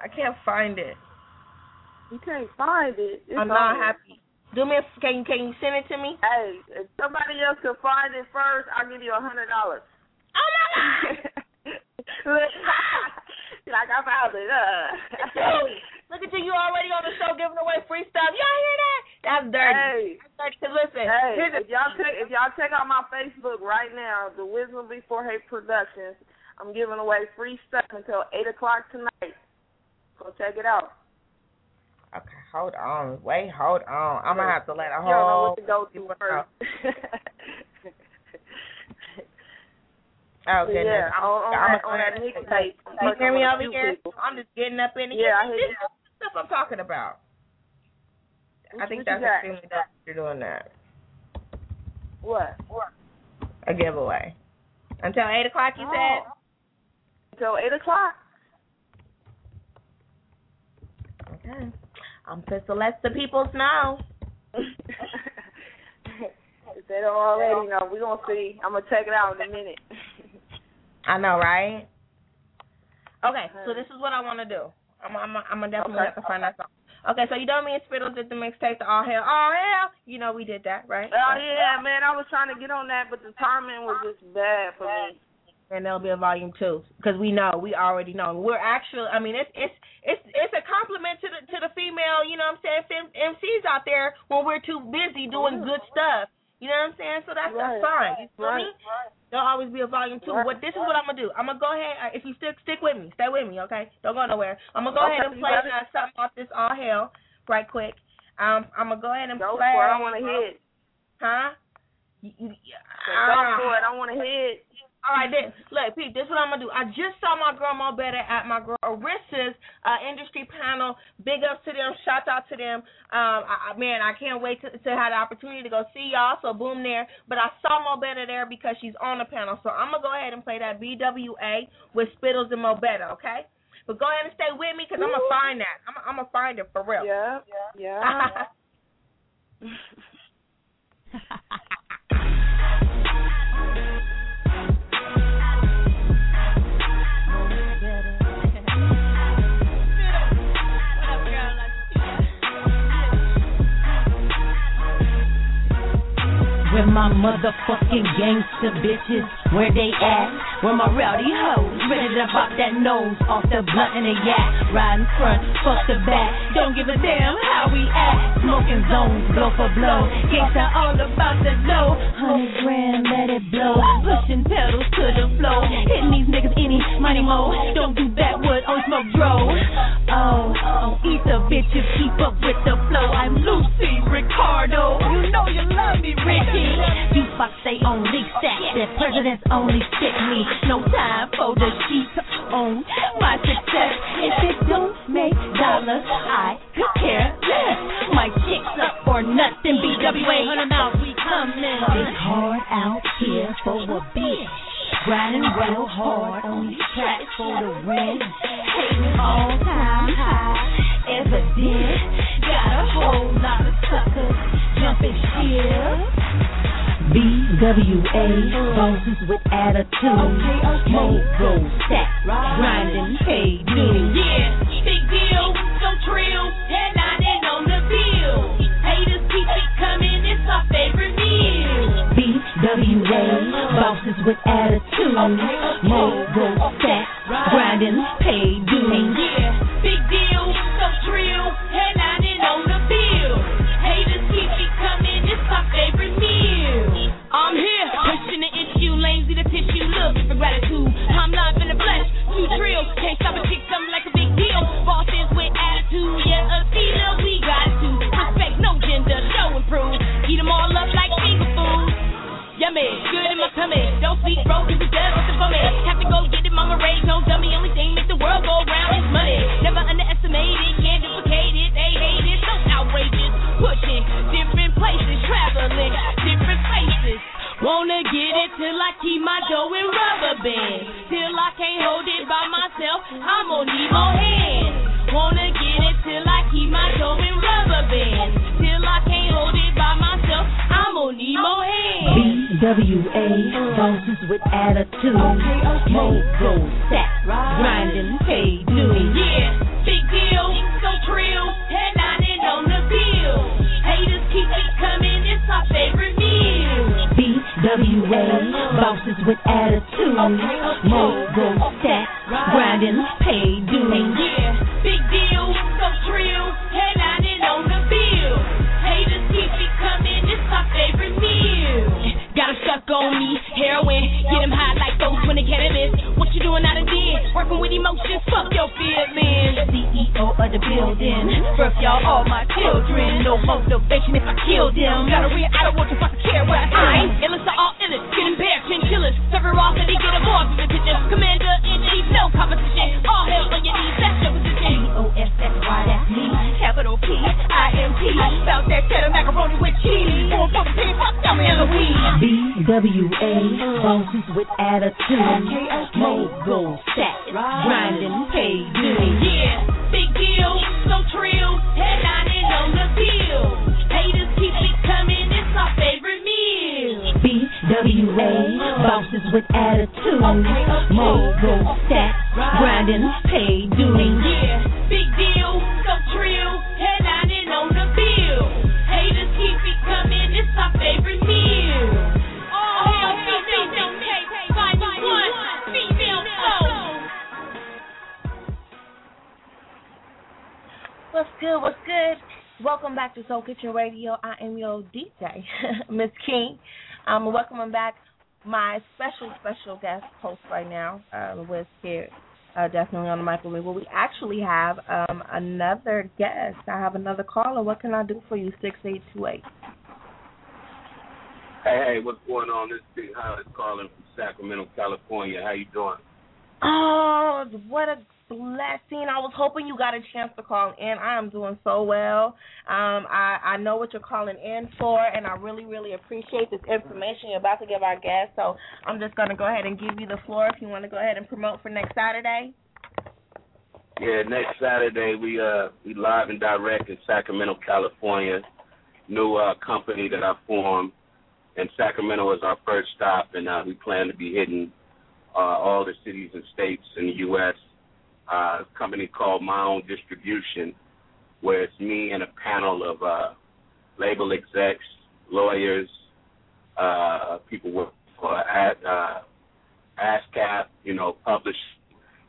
I can't find it. You can't find it. It's I'm not happy. Do me a can can you send it to me? Hey, if somebody else can find it first, I'll give you a hundred dollars. Oh my god! like I found it. Uh. Dude, look at you! You already on the show giving away free stuff. Y'all hear that? That's dirty. Hey, That's dirty. Cause listen, hey, if y'all check if y'all check out my Facebook right now, the Wisdom Before Hate Productions, I'm giving away free stuff until eight o'clock tonight. Go check it out. Okay, hold on. Wait, hold on. I'm gonna have to let a You don't know what to go to first. Oh goodness. yeah, I'm, on, on I'm that, on that mixtape. I'm You hear me over here? people. I'm just getting up in here. Yeah, I hear this you. stuff I'm talking about. I think that's extremely that You're doing that. What? A giveaway. Until eight o'clock, you oh, said. Until eight o'clock. Okay. I'm supposed to let the peoples know. if they don't already know, we're gonna see. I'm gonna check it out in a minute. I know, right? Okay, so uh-huh. this is what I want to do. I'm, I'm, I'm gonna definitely Okay. have to find that song. Okay, so you know me and Spittles did the mixtape to All Hell, All Hell. You know we did that, right? Oh yeah, man, I was trying to get on that, but the timing was just bad for me. And there'll be a volume two because we know, we already know. We're actually, I mean, it's it's it's it's a compliment to the to the female, you know what I'm saying, fem- MCs out there when we're too busy doing good stuff. You know what I'm saying? So that's that's Right. fine. You feel Right. me? There'll always be a volume two. But this is what I'm gonna do. I'm gonna go ahead. uh, If you stick stick with me, stay with me, okay? Don't go nowhere. I'm gonna go Okay, ahead and play uh, something off this all hell right quick. Um, I'm gonna go ahead and Go play. for it. I don't want to hit. Huh? You, you, Go ah. for it. I don't want to hit. All right, then. Look, Pete, this is what I'm going to do. I just saw my girl Mo Better at my girl Arissa's uh, industry panel. Big ups to them. Shout out to them. Um, I, I- man, I can't wait to, to have the opportunity to go see y'all. So, boom there. But I saw Mo Better there because she's on the panel. So, I'm going to go ahead and play that BWA with Spittles and Mo Better, okay? But go ahead and stay with me because I'm going to find that. I'm, I'm going to find it for real. Yeah. Yeah. Where my motherfucking gangster bitches, where they at? Where my rowdy hoes, ready to pop that nose off the blunt and the yak. Riding front, fuck the back, don't give a damn how we act. Smoking zones, blow for blow, gangsta all about the low. Hundred grand, let it blow, pushing pedals to the floor. Hitting these niggas any money mo, don't do backwood, on smoke bro. Oh, oh, eat the bitch keep up with the flow. I'm Lucy Ricardo, you know you love me, Ricky. Beatbox they only stack, the presidents only stick me. No time for the sheep on my success. If it don't make dollars, I could care less. My chicks up for nothing. BWA, hundred out, we coming. It's hard out here for a bitch. Grinding real hard on these tracks for the rent. Hating all time high, evident. Got a whole lot of suckers jumping shit. BWA, bosses with attitude. Mogo stack, grinding, pay dues. Yeah, big deal, so trill, headlining on the bill. Haters keep it coming, it's our favorite meal. BWA, bosses with attitude. Mogo stack, grinding, pay dues. Yeah, for gratitude. I'm live in the flesh, too trill, can't stop a chick, something like a big deal. Bosses with attitude, yeah, a dealer, we got too. Respect, no gender, show improve. Eat 'em all up like finger food. Yummy, good in my tummy. Don't speak broke, you can dead with the bummy. Have to go get it, mama rage, no dummy. Only thing make the world go round is money. Never underestimate it, can't duplicate it. They hate it, so outrageous. Pushing different places, traveling different places. Wanna get it till I keep my dough in rubber bands. Till I can't hold it by myself, I'm gonna need more hands. Wanna get it till I keep my dough in rubber bands. Till I can't hold it by myself, I'm gonna need more hands. BWA, bosses with attitude. Mogo stack, grinding, pay dues. Yeah, big deal, so trill, headlining on the bill. Haters keep it coming, it's our favorite meal. BWA, bosses with attitude. Mogo stack, grinding, pay dues. Yeah, big deal, so trill, Got 'em stuck on me, heroin, get 'em high like those when they cannabis. What you doing out of there? Working with emotions, fuck your feelings. CEO of the building, birth y'all all my children. No motivation if I kill them. Got a real, I don't want to fucking care what I find. Illest of all illest, getting bare chinchillas. Server off and he get a more vivid picture. Commander in chief, no competition. All hell on your knees, that's your. O-S-S-Y, that's me. Capital P, I-M-T. Bout that cheddar macaroni with cheese. Four the pig, fuck dummy Eloise. BWA, bosses with attitude. Mogo stack, grinding, pay dues. Yeah, big deal, so trill, headlining on the bill. Haters keep it coming, it's our favorite meal. BWA, bosses with attitude. Mogo stack, grinding, pay dues. Yeah, big deal, so trill, headlining on the bill. Haters keep it coming, it's my favorite meal. All hail female, female, five one, female flow. What's good? What's good? Welcome back to Soul Kitchen Radio. I am your DJ, Miss King. Um, welcoming back my special, special guest host right now, uh, Wiz here, uh, definitely on the mic with me. Well, we actually have um, another guest. I have another caller. What can I do for you? Six eight two eight. Hey, hey, what's going on? This is Big Hollis calling from Sacramento, California. How you doing? Oh, what a blessing. I was hoping you got a chance to call in. I am doing so well. Um, I, I know what you're calling in for, and I really, really appreciate this information you're about to give our guests. So I'm just going to go ahead and give you the floor if you want to go ahead and promote for next Saturday. Yeah, next Saturday we uh we live and direct in Sacramento, California. New uh company that I formed, and Sacramento is our first stop, and uh, we plan to be hitting uh, all the cities and states in the U.S. Uh, company called My Own Distribution, where it's me and a panel of uh, label execs, lawyers, uh, people work for at, uh, ASCAP, you know, publish.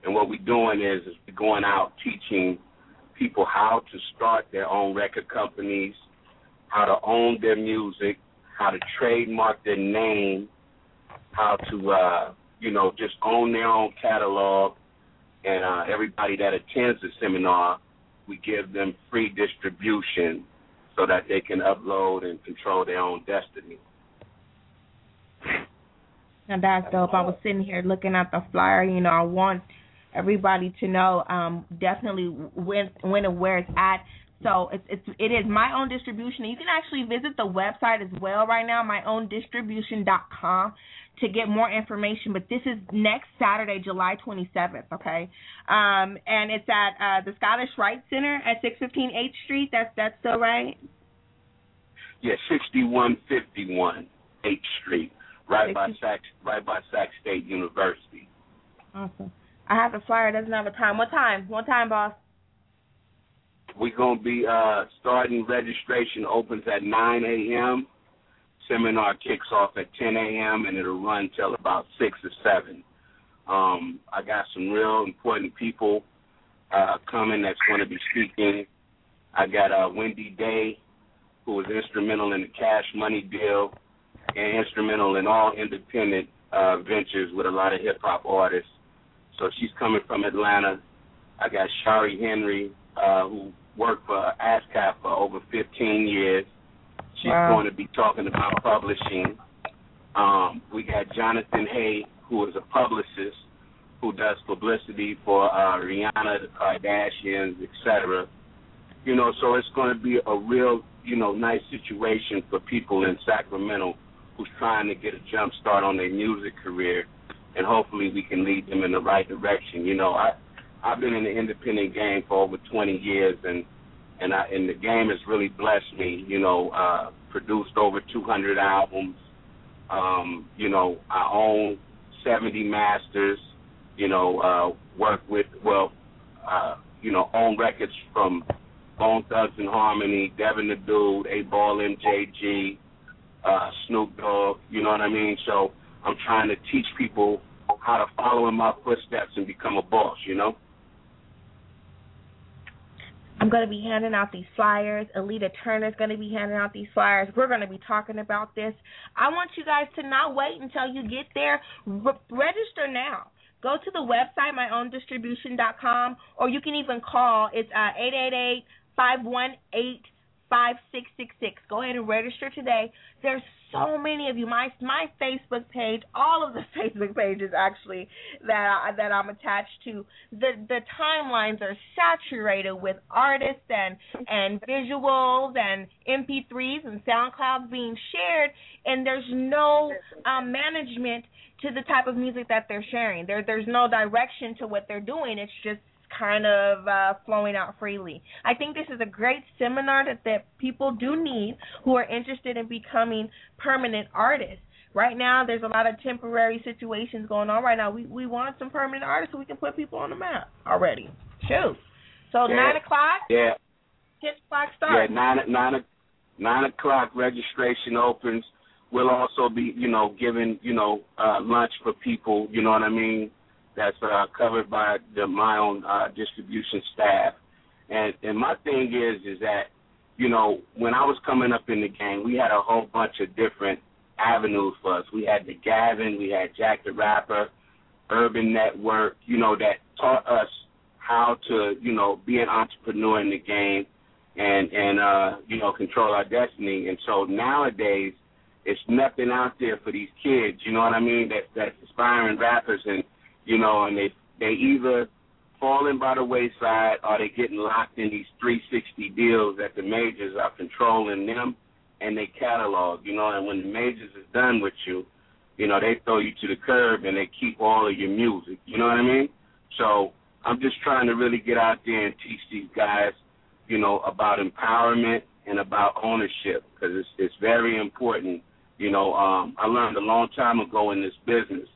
And what we're doing is, is we're going out teaching people how to start their own record companies, how to own their music, how to trademark their name, how to, uh, you know, just own their own catalog. And uh, everybody that attends the seminar, we give them free distribution so that they can upload and control their own destiny. Now that's dope. I was sitting here looking at the flyer. You know, I want everybody to know um, definitely when when and where it's at. So it's it's it is my own distribution. You can actually visit the website as well right now, myowndistribution.com to get more information. But this is next Saturday, July 27th. Okay, um, and it's at uh, the Scottish Rite Center at 615 H Street. That's that's still right. Yeah, sixty-one fifty-one H Street, right by Sac, right by Sac State University. Awesome. I have the flyer. It doesn't have a time. What time? What time, boss? We're gonna be uh, starting registration opens at 9 a.m. Seminar kicks off at 10 a.m. and it'll run till about six or seven. Um, I got some real important people uh, coming that's going to be speaking. I got uh, Wendy Day, who was instrumental in the Cash Money deal and instrumental in all independent uh, ventures with a lot of hip hop artists. So she's coming from Atlanta. I got Shari Henry, uh, who worked for ASCAP for over 15 years. She's Wow. going to be talking about publishing. Um, we got Jonathan Hay, who is a publicist who does publicity for uh, Rihanna, the Kardashians, etc. You know, so it's going to be a real, you know, nice situation for people in Sacramento who's trying to get a jump start on their music career, and hopefully we can lead them in the right direction. You know, I I've been in the independent game for over 20 years, and and I and the game has really blessed me. You know, uh, produced over 200 albums. Um, you know, I own 70 masters. You know, uh, work with well, uh, you know, own records from Bone Thugs and Harmony, Devin the Dude, 8Ball MJG, uh, Snoop Dogg. You know what I mean? So I'm trying to teach people how to follow in my footsteps and become a boss. You know. I'm going to be handing out these flyers. Alita Turner's going to be handing out these flyers. We're going to be talking about this. I want you guys to not wait until you get there. Re- register now. Go to the website, myowndistribution.com, or you can even call. It's uh, 888 518 5666. Go ahead and register today. There's so many of you. My my Facebook page, all of the Facebook pages actually that I, that I'm attached to. The the timelines are saturated with artists and and visuals and MP3s and SoundClouds being shared, and there's no um, management to the type of music that they're sharing. There there's no direction to what they're doing. It's just kind of uh, flowing out freely. I think this is a great seminar that, that people do need who are interested in becoming permanent artists. Right now, there's a lot of temporary situations going on right now. We we want some permanent artists so we can put people on the map already. Shoot. So Yeah. nine o'clock, Yeah. ten o'clock Yeah, start. nine nine nine o'clock registration opens. We'll also be, you know, giving, you know, uh, lunch for people. You know what I mean? That's uh, covered by the my own uh, distribution staff. And and my thing is, is that, you know, when I was coming up in the game, we had a whole bunch of different avenues for us. We had the Gavin, we had Jack the Rapper, Urban Network, you know, that taught us how to, you know, be an entrepreneur in the game and and uh, you know, control our destiny. And so nowadays it's nothing out there for these kids, you know what I mean, that that's aspiring rappers and you know, and they they either falling by the wayside or they getting locked in these 360 deals that the majors are controlling them and they catalog, you know, and when the majors is done with you, you know, they throw you to the curb and they keep all of your music, you know what I mean? So I'm just trying to really get out there and teach these guys, you know, about empowerment and about ownership because it's it's very important. You know, um, I learned a long time ago in this business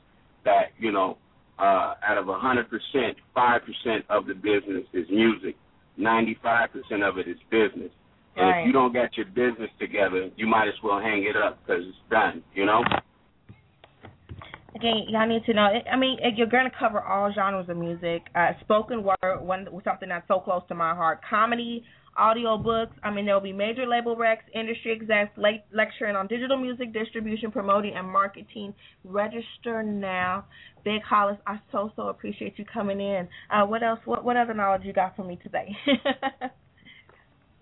that you know uh, out of 100%, 5% of the business is music. 95% of it is business. And Right. if you don't get your business together, you might as well hang it up because it's done, you know? Again, y'all need to know. I mean, you're going to cover all genres of music. Uh, spoken word, one something that's so close to my heart. Comedy, audio books. I mean, there will be major label recs, industry execs, le- lecturing on digital music distribution, promoting, and marketing. Register now. Big Hollis, I so so appreciate you coming in. Uh, what else? What what other knowledge you got for me today?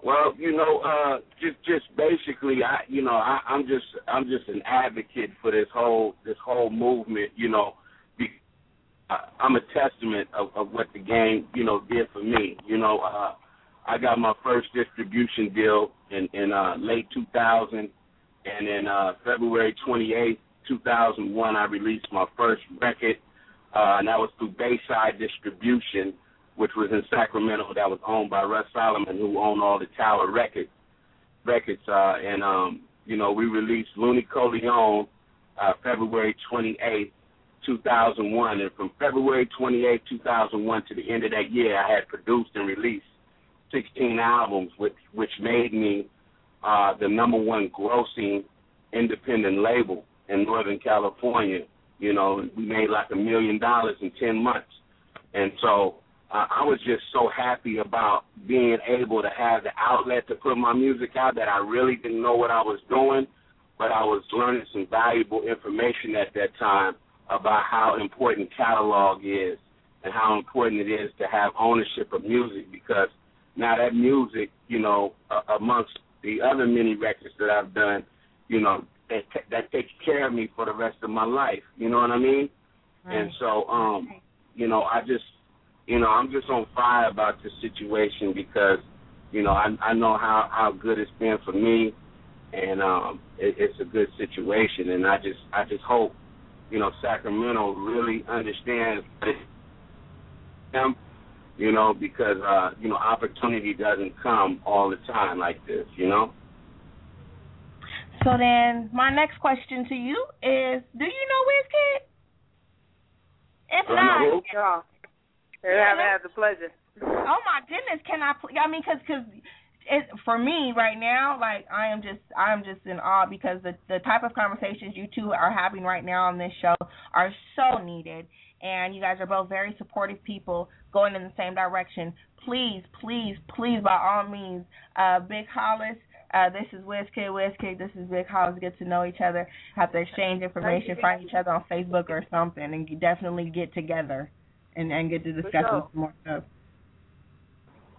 Well, you know, uh, just just basically, I you know, I, I'm just I'm just an advocate for this whole this whole movement. You know, be, I, I'm a testament of, of what the game you know did for me. You know, uh, I got my first distribution deal in in uh, late 2000, and in uh, February 28th, 2001, I released my first record, uh, and that was through Bayside Distribution which was in Sacramento that was owned by Russ Solomon who owned all the Tower Records records uh and um you know we released Looney Coleon uh February 28th 2001 and from February 28th 2001 to the end of that year I had produced and released 16 albums which which made me uh the number one grossing independent label in Northern California. You know we made like a million dollars in 10 months. And so uh, I was just so happy about being able to have the outlet to put my music out that I really didn't know what I was doing, but I was learning some valuable information at that time about how important catalog is and how important it is to have ownership of music because now that music, you know, uh, amongst the other many records that I've done, you know, that, that takes care of me for the rest of my life. You know what I mean? And so, um, you know, I just you know, I'm just on fire about this situation because, you know, I I know how how good it's been for me, and um, it, it's a good situation, and I just I just hope, you know, Sacramento really understands them, you know, because uh, you know, opportunity doesn't come all the time like this, you know. so then, my next question to you is: Do you know WizKidd? If Do I know not, who? Yeah. They Yeah, haven't had the pleasure. oh my goodness, can I? Pl- I mean, because cause it for me right now, like I am just I am just in awe because the the type of conversations you two are having right now on this show are so needed, and you guys are both very supportive people going in the same direction. Please, please, please, by all means, uh, Big Hollis. Uh, this is WizKidd, WizKidd. This is Big Hollis. Get to know each other. Have to exchange information. Find each other on Facebook or something, and definitely get together and and get to discuss sure. some more stuff.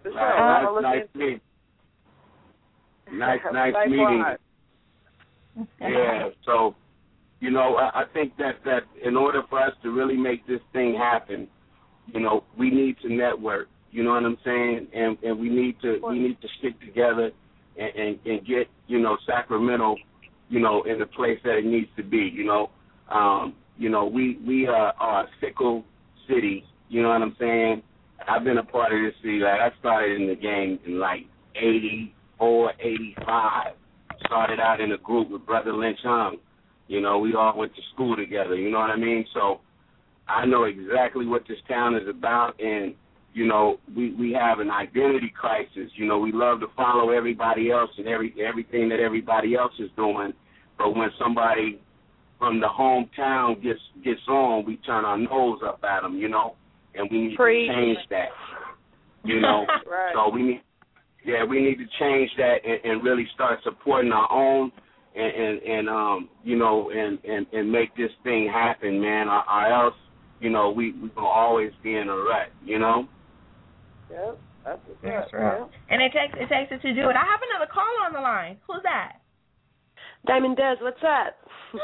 For sure. Nice, I'm nice, nice meeting. Nice, nice meeting. Yeah. So, you know, I, think that that in order for us to really make this thing happen, you know, we need to network. You know what I'm saying? And and we need to we need to stick together and, and and get you know Sacramento, you know, in the place that it needs to be. You know, um, you know, we we are, are a fickle city. You know what I'm saying? I've been a part of this city. Like I started in the game in like '84, '85 started out in a group with Brotha Lynch Hung. You know, we all went to school together. You know what I mean? So I know exactly what this town is about, and you know, we we have an identity crisis. You know, we love to follow everybody else and every everything that everybody else is doing, but when somebody from the hometown gets gets on, we turn our nose up at them. You know, and we need Preach. to change that. You know, Right. so we need yeah, we need to change that and, and really start supporting our own and and, and um you know and, and and make this thing happen, man. Or, or else you know we we gonna always be in a rut, you know. Yep. That's what's That's right. man. And it takes it takes it to do it. I have another caller on the line. Who's that? Diamond Dez, what's up? hey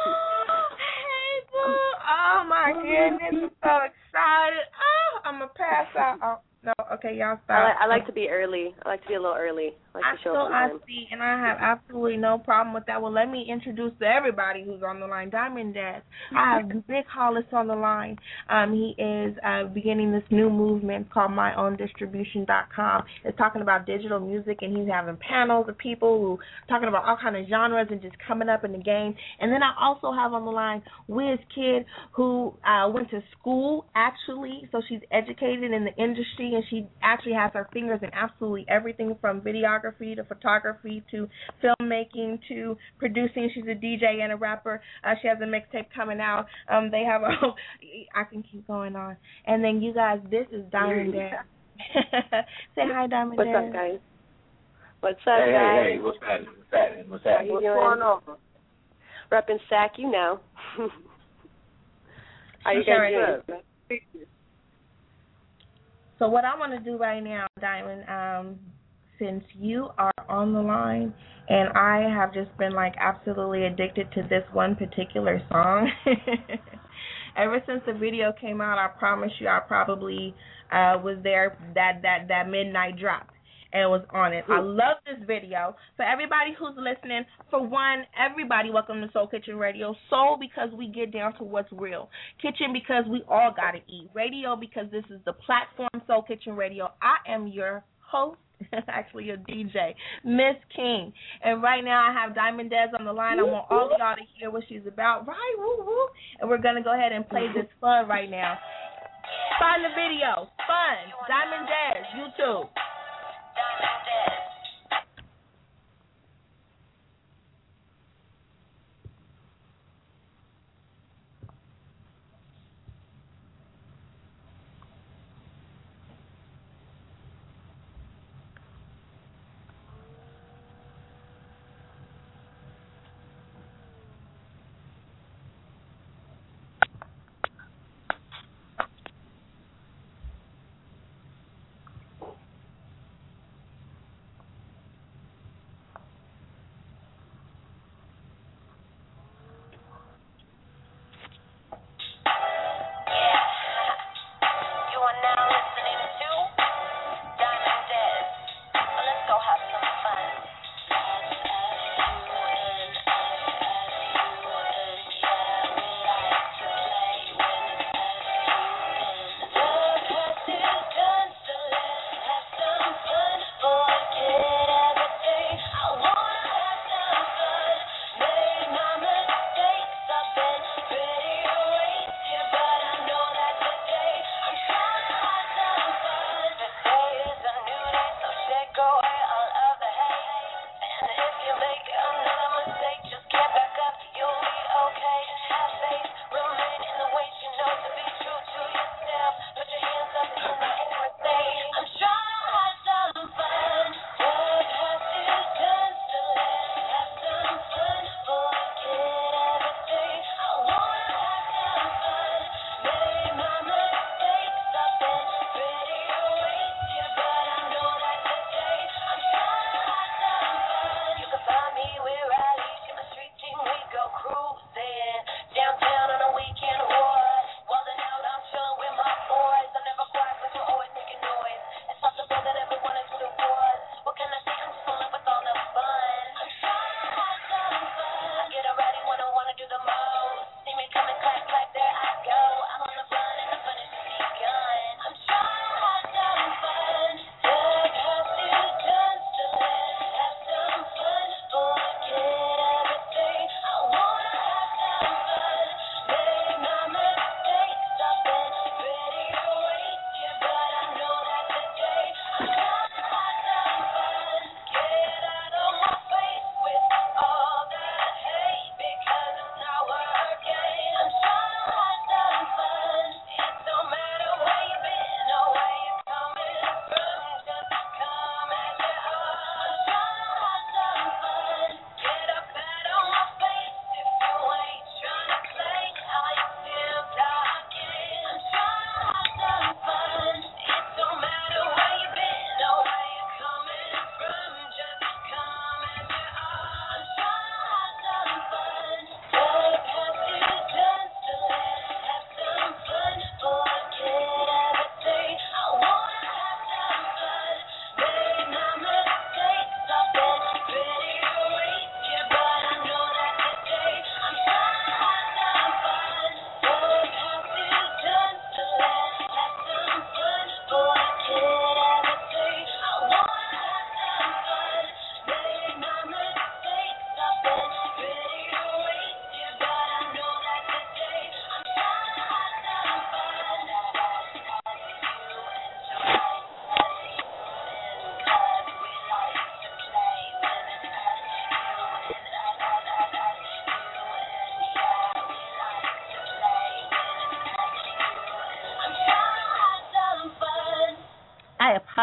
boo! Oh my goodness! I'm so excited. Oh, I'm gonna pass out. Oh, no, okay, y'all stop. I, like, I like to be early. I like to be a little early. I like I still I see, and I have absolutely no problem with that. Well, let me introduce to everybody who's on the line. Diamond Dad. I have Big Hollis on the line. Um, he is uh, beginning this new movement called MyOwnDistribution.com. It's talking about digital music, and he's having panels of people who talking about all kind of genres and just coming up in the game. And then I also have on the line Wiz Kid, who uh, went to school actually, so she's educated in the industry, and she actually has her fingers in absolutely everything from videography to photography to filmmaking to producing. She's a DJ and a rapper. Uh, she has a mixtape coming out. Um, they have a. I can keep going on. And then you guys, this is Diamond Dad. Say hi, Diamond What's Dad. up, guys? What's up, Hey, guys? hey, hey, what's happening? What's happening? What's happening? you What's going on? Repping Sack, you know. How you Sure, guys doing? So what I want to do right now, Diamond, um, since you are on the line and I have just been like absolutely addicted to this one particular song. Ever since the video came out, I promise you I probably uh was there that that that midnight drop and was on it. I love this video. For everybody who's listening, for one, everybody welcome to Soul Kitchen Radio. Soul because we get down to what's real. Kitchen because we all gotta eat. Radio because this is the platform Soul Kitchen Radio. I am your host. Actually, a DJ, Miss King, and right now I have Diamond Dez on the line. I want all of y'all to hear what she's about. Right, woo woo, and we're gonna go ahead and play this fun right now. Find the video, fun. Diamond Dez, YouTube.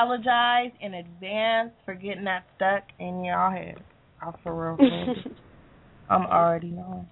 Apologize in advance for getting that stuck in y'all head. I'm for real. I'm already knowing.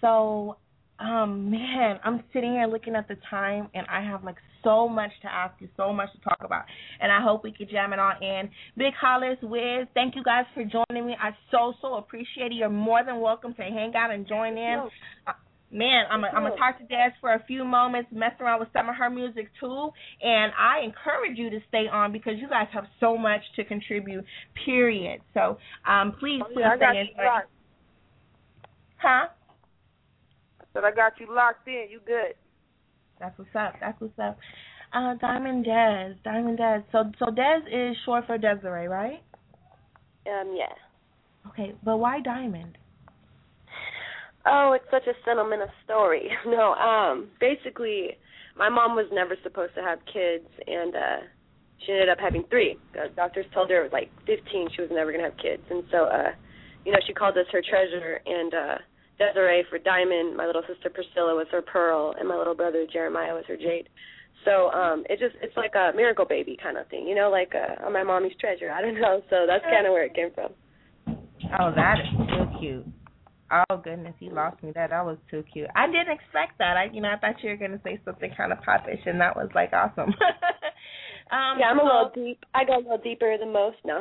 So, um, man, I'm sitting here looking at the time, and I have like so much to ask you, so much to talk about, and I hope we could jam it all in. Big Hollis, Wiz, thank you guys for joining me. I so so appreciate it. You're more than welcome to hang out and join in. Uh, Man, I'm gonna I'm gonna talk to Dez for a few moments, mess around with some of her music too, and I encourage you to stay on because you guys have so much to contribute. Period. So, um, please, Oh, please yeah, I stay in you Huh? But I got you locked in. You good? That's what's up. That's what's up. Uh, Diamond Dez, Diamond Dez. So, so Dez is short for Desiree, right? Um, yeah. Okay, but why Diamond? Oh, it's such a sentimental story. No, um, basically, my mom was never supposed to have kids, and uh she ended up having three. The doctors told her like 15 she was never gonna have kids, and so, uh, you know, she called us her treasure, and uh Desiree for Diamond, my little sister Priscilla was her Pearl, and my little brother Jeremiah was her Jade. So um it just it's like a miracle baby kind of thing, you know, like uh, my mommy's treasure. I don't know, so that's kind of where it came from. Oh, that is too cute. Oh goodness, you lost me. That that was too cute. I didn't expect that. I you know I thought you were gonna say something kind of popish, and that was like awesome. um, yeah, I'm a so- little deep. I go a little deeper than most. No.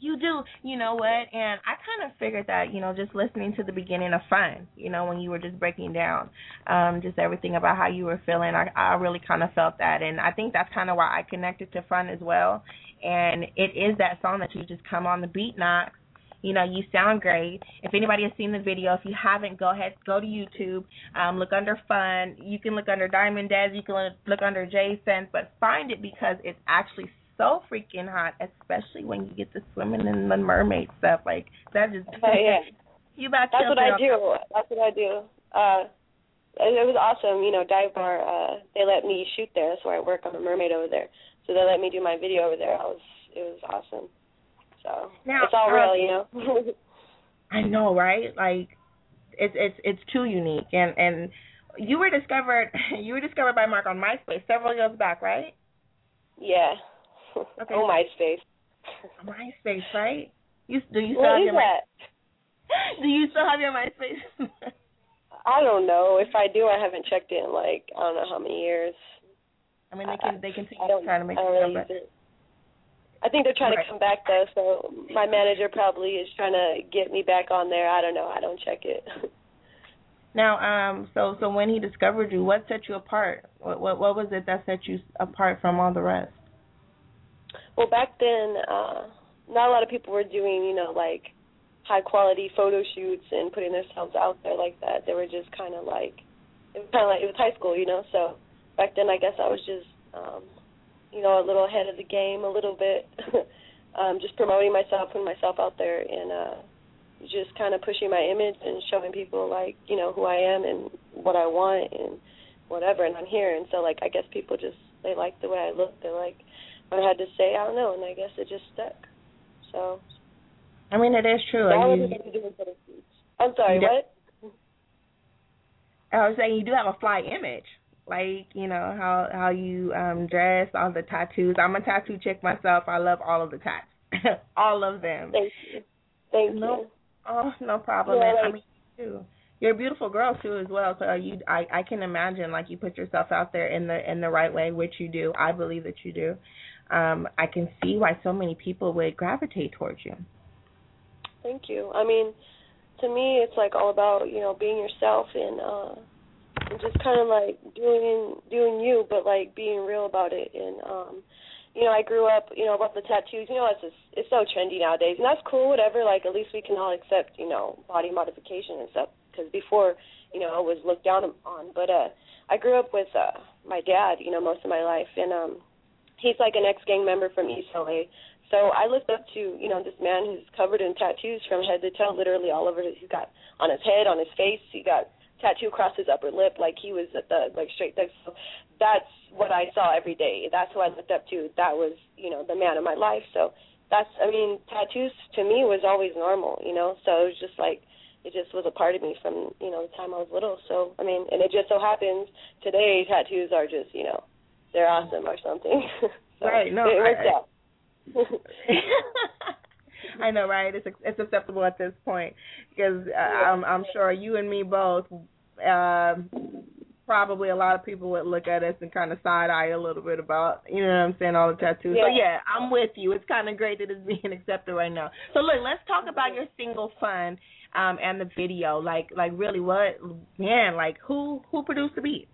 You do, you know what? And I kind of figured that, you know, just listening to the beginning of Fun, you know, when you were just breaking down um just everything about how you were feeling, I I really kind of felt that and I think that's kind of why I connected to Fun as well. And it is that song that you just come on the beat knocks. You know, you sound great. If anybody has seen the video, if you haven't, go ahead, go to YouTube, um, look under Fun. You can look under Diamond Dez, you can look under Jason, but find it because it's actually so freaking hot, especially when you get to swimming in the mermaid stuff. Like that just Oh yeah. you about That's what I do. That's what I do. Uh it it was awesome, you know, dive bar, uh they let me shoot there, that's where I work, I'm a mermaid over there. So they let me do my video over there. I was it was awesome. So Now, it's all um, real, you know. I know, right? Like it's it's it's too unique and and you were discovered you were discovered by Mark on MySpace several years back, right? yeah. Okay. Oh MySpace. MySpace, right? You do you still What have your that? Do you still have your MySpace? I don't know. If I do I haven't checked it in like I don't know how many years. I mean, they can they continue I trying to make I it really it. I think they're trying Right. to come back though, so my manager probably is trying to get me back on there. I don't know. I don't check it. Now, um, so so when he discovered you, what set you apart? What what what was it that set you apart from all the rest? Well, back then, uh, not a lot of people were doing, you know, like high quality photo shoots and putting themselves out there like that. They were just kind of like, it was kind of like it was high school, you know. So back then, I guess I was just, um, you know, a little ahead of the game, a little bit, um, just promoting myself, putting myself out there, and uh, just kind of pushing my image and showing people like, you know, who I am and what I want and whatever. And I'm here, and so like I guess people just they like the way I look. They like what I had to say. I don't know, and I guess it just stuck. So I mean, it is true. that and was you, what doing photo shoots. I'm sorry, what? I was saying you do have a fly image. Like, you know, how how you um dress, all the tattoos. I'm a tattoo chick myself. I love all of the tats. all of them. Thank you. Thank No, you. Oh, no problem. Yeah, and I like- mean you too. You're a beautiful girl too as well. So you I I can imagine like you put yourself out there in the in the right way, which you do. I believe that you do. Um, I can see why so many people would gravitate towards you. Thank you. I mean, to me, it's like all about you know being yourself and uh, just kind of like doing doing you, but like being real about it. And um, you know, I grew up, you know, about the tattoos. You know, it's just, it's so trendy nowadays, and that's cool. Whatever. Like, at least we can all accept, you know, body modification and stuff. Because before, you know, it was looked down on. But uh, I grew up with uh, my dad, you know, most of my life, and um, he's like an ex gang member from East LA. So I looked up to, you know, this man who's covered in tattoos from head to toe, literally all over. He's got on his head, on his face. He got tattoo across his upper lip, like he was a thug, like straight thug. So that's what I saw every day. That's who I looked up to. That was, you know, the man of my life. So that's, I mean, tattoos to me was always normal, you know. So it was just like, it just was a part of me from, you know, the time I was little. So I mean, and it just so happens today tattoos are just, you know, they're awesome or something. So Right, no, it worked I- out. I know, right? It's it's acceptable at this point because uh, I'm I'm sure you and me both. Um, probably a lot of people would look at us and kind of side eye a little bit about, you know what I'm saying, all the tattoos. So Yeah. yeah, I'm with you. It's kind of great that it's being accepted right now. So look, let's talk about your single "Fun" um, and the video. Like, like really, what man? Like, who who produced the beat?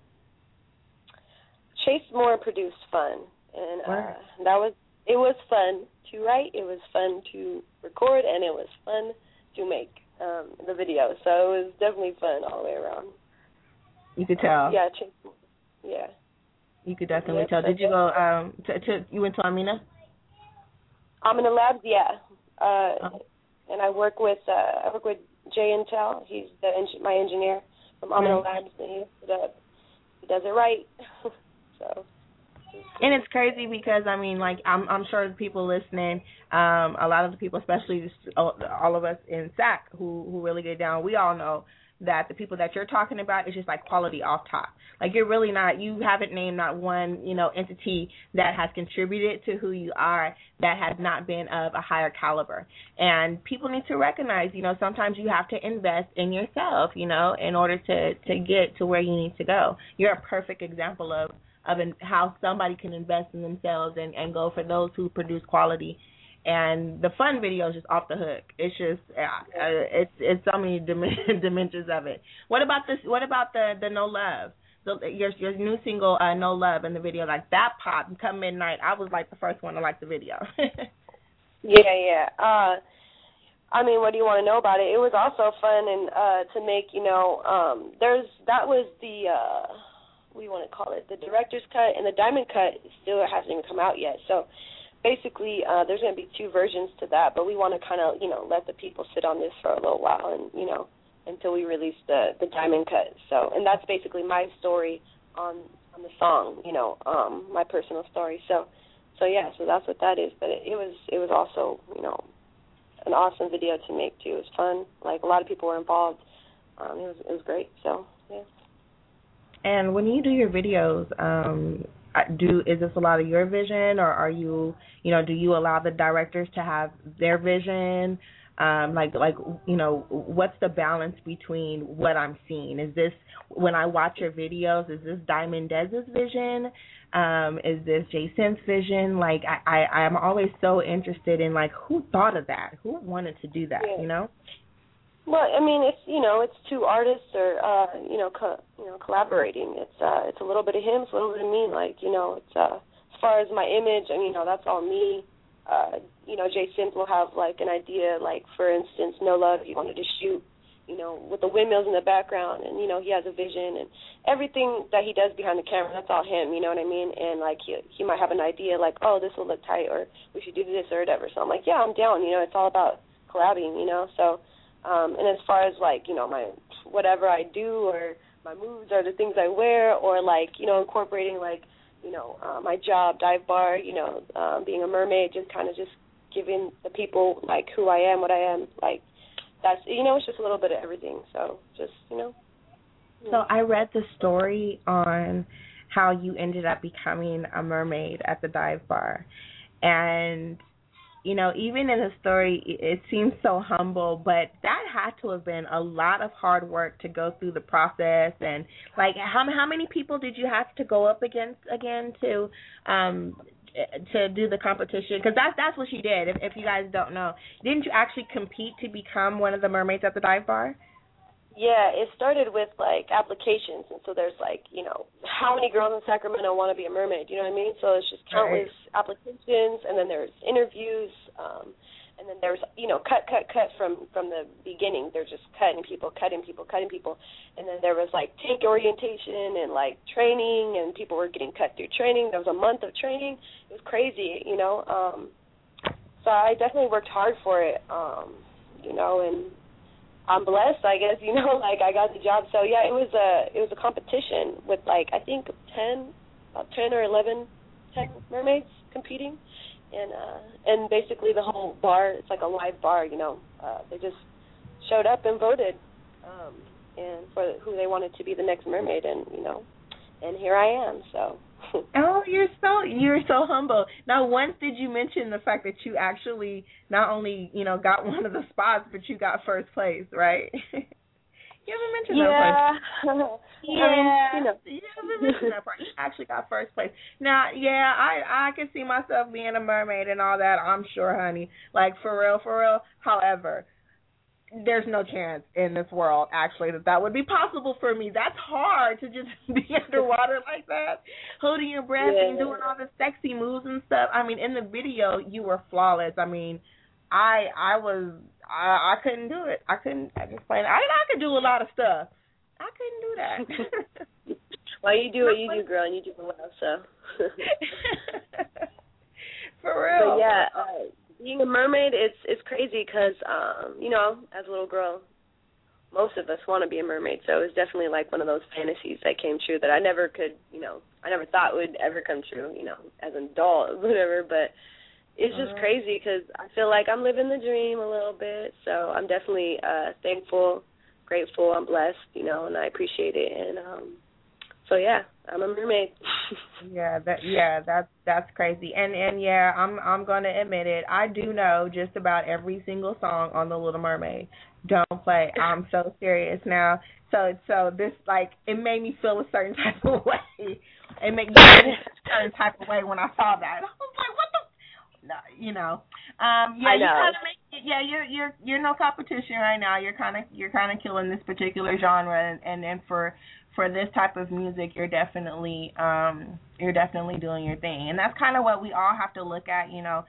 Chase Moore produced Fun, and uh, that was it was fun to write. It was fun to record, and it was fun to make um, the video. So it was definitely fun all the way around. You could tell. Yeah, Chase. Yeah. You could definitely tell. Did you go um to, to you went to Amina? I'm in the labs. Yeah. Uh, Oh. and I work with uh, I work with Jay Intel. He's the eng- my engineer from Right. Labs, and he. He does it right. so. And it's crazy because I mean, like I'm I'm sure the people listening, um, a lot of the people, especially all of us in SAC who who really get down, we all know that the people that you're talking about is just like quality off top. Like you're really not you haven't named not one, you know, entity that has contributed to who you are that has not been of a higher caliber. And people need to recognize, you know, sometimes you have to invest in yourself, you know, in order to to get to where you need to go. You're a perfect example of of in, how somebody can invest in themselves and and go for those who produce quality. And the fun video is just off the hook. It's just uh, uh, it's it's so many dim- dimensions of it. What about this? What about the the no love? The, your your new single uh, no love in the video like that pop come midnight. I was like the first one to like the video. Yeah, yeah. Uh I mean, what do you want to know about it? It was also fun and uh to make, you know, um there's that was the uh you want to call it? The director's cut and the diamond cut still hasn't even come out yet. So basically uh there's going to be two versions to that, but we want to kind of, you know, let the people sit on this for a little while and, you know, until we release the the diamond cut. So, and that's basically my story on on the song, you know, um my personal story. So so yeah, so that's what that is. But it, it was it was also you know an awesome video to make too. It was fun. Like a lot of people were involved. Um, it was it was great. So yeah. And when you do your videos, um, do is this a lot of your vision, or are you, you know, do you allow the directors to have their vision? Um, like, like, you know, what's the balance between what I'm seeing? Is this when I watch your videos? Is this Diamond Dez's vision? Um, is this Jason's vision? Like, I, I, I'm always so interested in like who thought of that, who wanted to do that, Yeah. you know? Well, I mean, it's you know, it's two artists or uh, you know, co- you know, collaborating. It's uh, it's a little bit of him, it's a little bit of me. Like you know, it's uh, as far as my image, and you know, that's all me. Uh, you know, Jay Sims will have like an idea, like for instance, No Love. He wanted to shoot, you know, with the windmills in the background, and you know, he has a vision, and everything that he does behind the camera, that's all him. You know what I mean? And like he he might have an idea, like, oh, this will look tight, or we should do this or whatever. So I'm like, yeah, I'm down. You know, it's all about collabing. You know, so. Um, and as far as like you know my whatever I do or my moods or the things I wear or like you know incorporating like you know uh, my job dive bar you know um, being a mermaid just kind of just giving the people like who I am what I am like that's you know it's just a little bit of everything so just you know So I read the story on how you ended up becoming a mermaid at the dive bar. And you know, even in the story it seems so humble, but that had to have been a lot of hard work to go through the process. And like how how many people did you have to go up against again to um to do the competition? Because that's that's what she did if if you guys don't know. Didn't you actually compete to become one of the mermaids at the dive bar Yeah, it started with like applications, and so there's like you know how many girls in Sacramento want to be a mermaid? You know what I mean? So it's just countless applications, and then there's interviews, um, and then there's you know cut, cut, cut from from the beginning. They're just cutting people, cutting people, cutting people, and then there was like tank orientation and like training, and people were getting cut through training. There was a month of training. It was crazy, you know. Um, so I definitely worked hard for it, um, you know, and I'm blessed, I guess, you know, like I got the job. So yeah, it was a it was a competition with like I think ten about ten or eleven ten mermaids competing. And uh and basically the whole bar it's like a live bar, you know. Uh they just showed up and voted um and for who they wanted to be the next mermaid and, you know, and here I am, so Oh, you're so you're so humble. Now, once did you mention the fact that you actually not only you know got one of the spots, but you got first place, right? you haven't mentioned yeah. that part. Yeah. I mean, you know. You haven't mentioned that part. You actually got first place. Now, yeah, I I can see myself being a mermaid and all that. I'm sure, honey. Like for real, for real. However, there's no chance in this world actually that that would be possible for me. That's hard to just be underwater like that, holding your breath Yeah. and doing all the sexy moves and stuff. I mean, in the video, you were flawless. I mean, I I was I I couldn't do it. I couldn't. I just plain. I I could do a lot of stuff. I couldn't do that. well, you do what you do, girl, and you do it well. So. For real. But yeah, uh, being a mermaid, it's it's crazy because um, you know, as a little girl, most of us want to be a mermaid. So it was definitely like one of those fantasies that came true that I never could, you know, I never thought would ever come true. You know, as an adult, whatever. But it's just Uh-huh. crazy because I feel like I'm living the dream a little bit. So I'm definitely uh thankful, grateful. I'm blessed, you know, and I appreciate it. And um, so yeah, I'm a mermaid. Yeah, that yeah, that's that's crazy. And and yeah, I'm I'm going to admit it. I do know just about every single song on The Little Mermaid. Don't play. I'm so serious now. So so this like it made me feel a certain type of way. It made me feel a certain type of way when I saw that. I was like, what the no, you know. Um yeah, you know. kind of make yeah, you're you're you're no competition right now. You're kind of you're kind of killing this particular genre and and, and for for this type of music, you're definitely um you're definitely doing your thing. And that's kind of what we all have to look at, you know.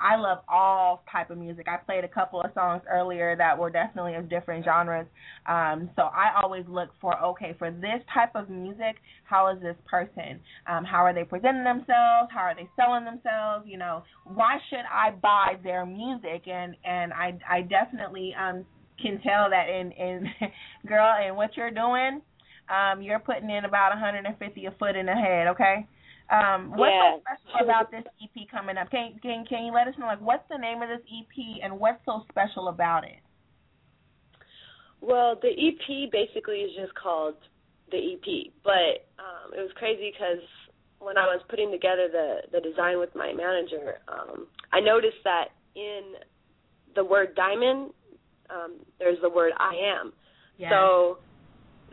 I love all type of music. I played a couple of songs earlier that were definitely of different genres. Um so I always look for okay, for this type of music, how is this person? Um how are they presenting themselves? How are they selling themselves? You know, why should I buy their music? And and I I definitely um can tell that in in girl and what you're doing um, you're putting in about 150 a foot in the head, okay? Um, what's Yeah. so special about this EP coming up? Can can can you let us know like what's the name of this EP and what's so special about it? Well, the EP basically is just called the EP, but um, it was crazy because when I was putting together the the design with my manager, um, I noticed that in the word diamond, um, there's the word I am. So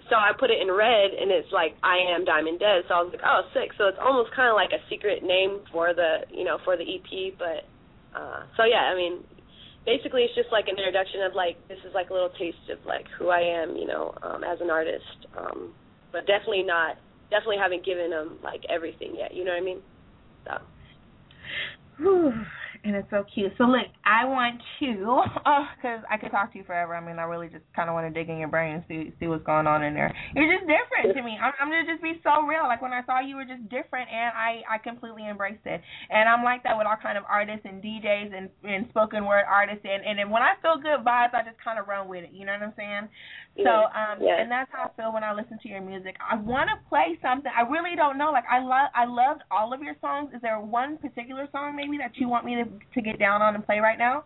so I put it in red and it's like I am Diamond Dead. So I was like, oh, sick. So it's almost kind of like a secret name for the you know for the EP. But uh, so yeah, I mean, basically it's just like an introduction of like this is like a little taste of like who I am, you know, um, as an artist. Um, but definitely not definitely haven't given them like everything yet. You know what I mean? So. And it's so cute. So look, I want to, oh, because I could talk to you forever. I mean, I really just kind of want to dig in your brain and see see what's going on in there. You're just different to me. I'm, I'm gonna just be so real. Like when I saw you, were just different, and I I completely embraced it. And I'm like that with all kind of artists and DJs and and spoken word artists. And and when I feel good vibes, I just kind of run with it. You know what I'm saying? So um, Yeah. and that's how I feel when I listen to your music. I want to play something. I really don't know. Like I love I loved all of your songs. Is there one particular song maybe that you want me to to get down on and play right now?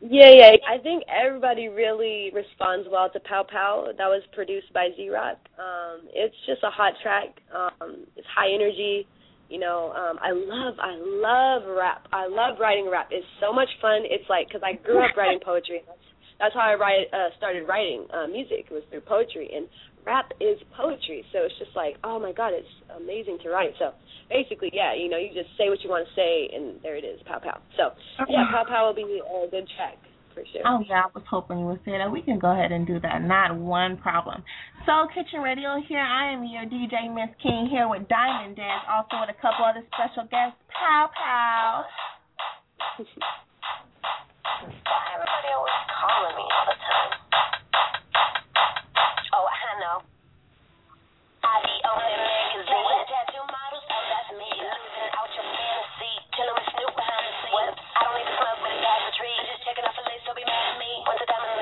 Yeah, yeah. I think everybody really responds well to Pow Pow. That was produced by Z Rock. Um, it's just a hot track. Um, it's high energy. You know, um, I love, I love rap. I love writing rap. It's so much fun. It's like because I grew up writing poetry. That's that's how I write, uh, started writing uh, music. It was through poetry, and rap is poetry. So it's just like, oh my god, it's amazing to write. So basically, yeah, you know, you just say what you want to say, and there it is, pow pow. So yeah, pow pow will be a good track for sure. Oh yeah, I was hoping you would say that. We can go ahead and do that. Not one problem. Soul Kitchen Radio here. I am your DJ Msis King here with Diamond Dez, also with a couple other special guests. Pow pow. Everybody always calling me all the time. Oh, I know. I be on the magazine. Tattoo models, oh, that's me. Losing out your fantasy. Chilling with Snoop behind the scenes. I don't need to smoke, but it's gas a tree. Just checking off a list, so be mad at me. Once a diamond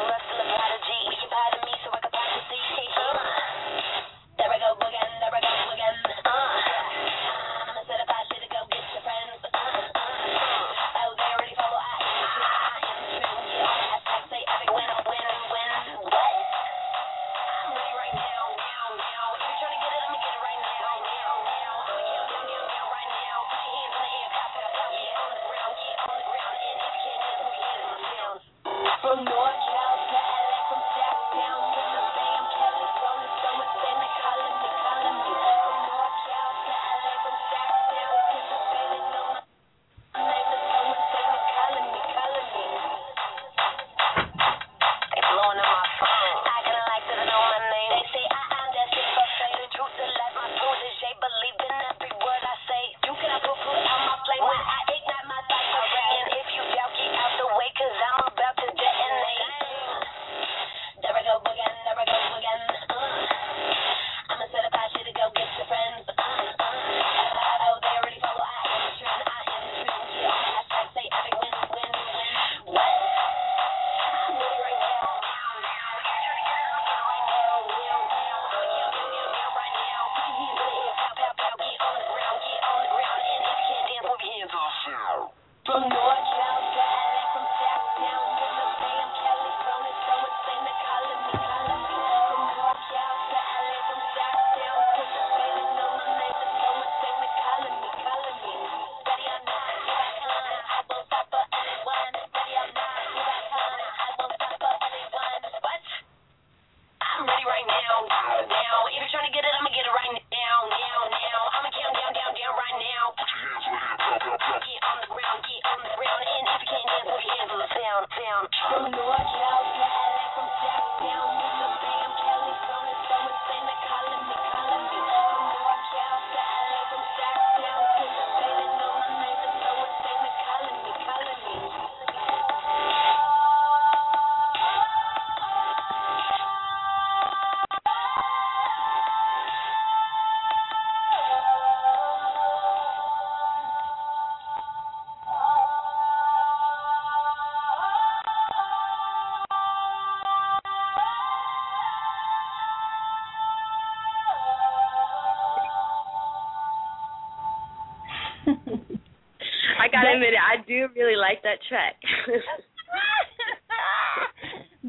really like that track.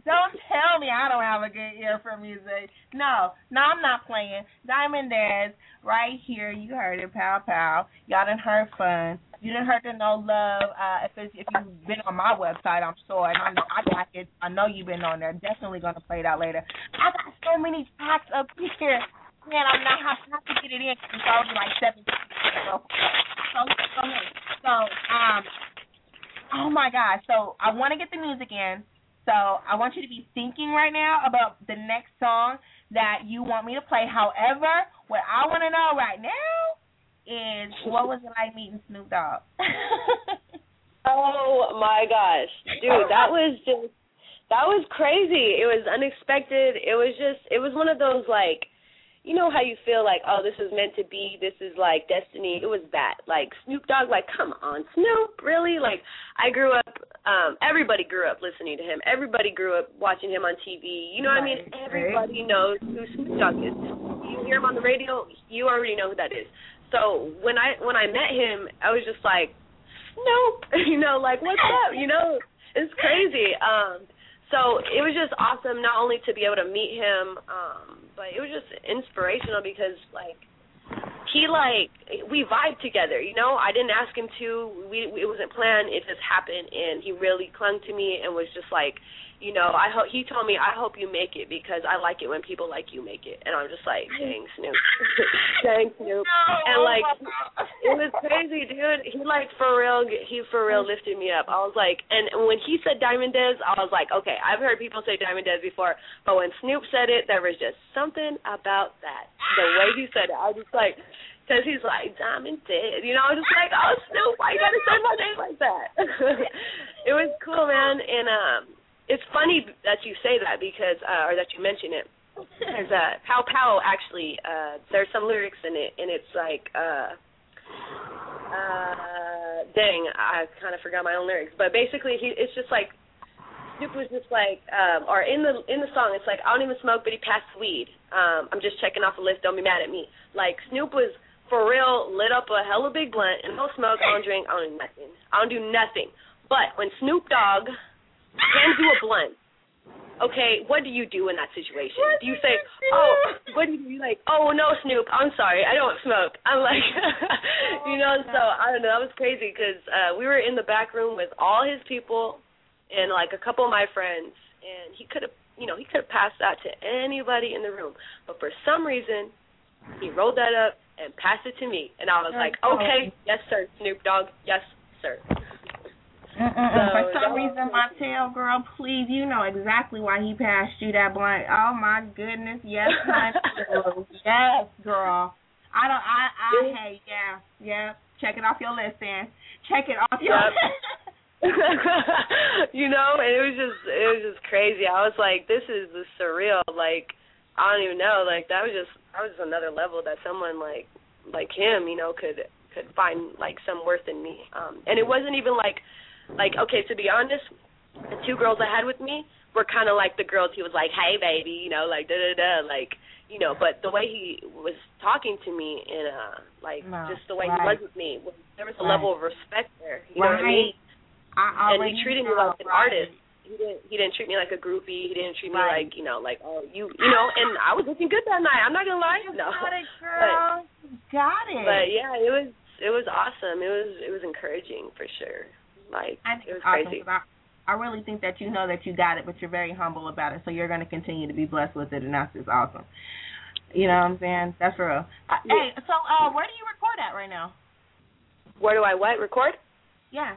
don't tell me I don't have a good ear for music. No, no, I'm not playing. Diamond Dez, right here. You heard it, pow pow. Y'all done heard fun. You didn't heard the no love. Uh, if it's, if you've been on my website, I'm sure, and I know I got it. I know you've been on there. Definitely gonna play that later. I got so many tracks up here. Man, I'm not I have to get it in because it's already like seven. So, so, so, so, um, oh my gosh. So I want to get the music in. So I want you to be thinking right now about the next song that you want me to play. However, what I want to know right now is what was it like meeting Snoop Dogg? oh my gosh, dude, that was just that was crazy. It was unexpected. It was just it was one of those like you know how you feel like, oh, this is meant to be, this is like destiny. It was that. Like Snoop Dogg, like, come on, Snoop, really? Like I grew up everybody grew up listening to him. Everybody grew up watching him on TV. You know what I mean? Everybody right. knows who Snoop Dogg is. You hear him on the radio, you already know who that is. So when I when I met him, I was just like, Snoop, you know, like what's up? You know, it's crazy. Um so it was just awesome not only to be able to meet him um but it was just inspirational because like he like we vibe together you know? I didn't ask him to. We it wasn't planned. It just happened and he really clung to me and was just like you know, I hope he told me I hope you make it because I like it when people like you make it, and I'm just like, dang Snoop, dang Snoop, and like it was crazy, dude. He like for real, he for real lifted me up. I was like, and when he said Diamond Dez, I was like, okay, I've heard people say Diamond Dez before, but when Snoop said it, there was just something about that. The way he said it, I was just like. Cause he's like Diamond Dead, you know. I was just like, oh Snoop, why you gotta say my name like that? it was cool, man, and um, it's funny that you say that because uh, or that you mention it. There's a Pow Pow actually. Uh, there's some lyrics in it, and it's like, uh, uh, dang, I kind of forgot my own lyrics. But basically, he it's just like Snoop was just like, um, or in the in the song, it's like I don't even smoke, but he passed weed. Um, I'm just checking off the list. Don't be mad at me. Like Snoop was for real lit up a hella big blunt and no smoke, I don't drink, I don't do nothing. I don't do nothing. But when Snoop Dogg hands you a blunt. Okay, what do you do in that situation? What do you say, "Oh, what do you? Like, "Oh no, Snoop, I'm sorry, I don't smoke." I'm like, you know. So I don't know. That was crazy because uh, we were in the back room with all his people and like a couple of my friends, and he could have, you know, he could have passed that to anybody in the room, but for some reason, he rolled that up and passed it to me, and I was like, "Okay, yes, sir, Snoop Dogg, yes, sir." So For some reason, my tail girl, please, you know exactly why he passed you that blunt. Oh my goodness, yes, my yes, girl. I don't. I. I. Hey, yeah, yeah. Check it off your list, then. Check it off your. Yep. you know, and it was just it was just crazy. I was like, this is the surreal. Like, I don't even know. Like that was just that was just another level that someone like like him, you know, could could find like some worth in me. Um, and it wasn't even like like, okay, to be honest, the two girls I had with me were kind of like the girls he was like, "Hey, baby," you know, like da da da, like you know. But the way he was talking to me and uh, like no, just the way right. he was with me, there was a right. level of respect there. You right. know what I mean? I and he treated me like an artist. He didn't. He didn't treat me like a groupie. He didn't treat me like you know, like oh you, you know. And I was looking good that night. I'm not gonna lie. No. Got it, girl. Got it. But yeah, it was it was awesome. It was it was encouraging for sure. Like I think it was it's awesome crazy. I, I really think that you know that you got it, but you're very humble about it. So you're going to continue to be blessed with it, and that's just awesome. You know what I'm saying? That's for real. Uh, Yeah. Hey, so uh, where do you record at right now? Where do I what record? Yeah,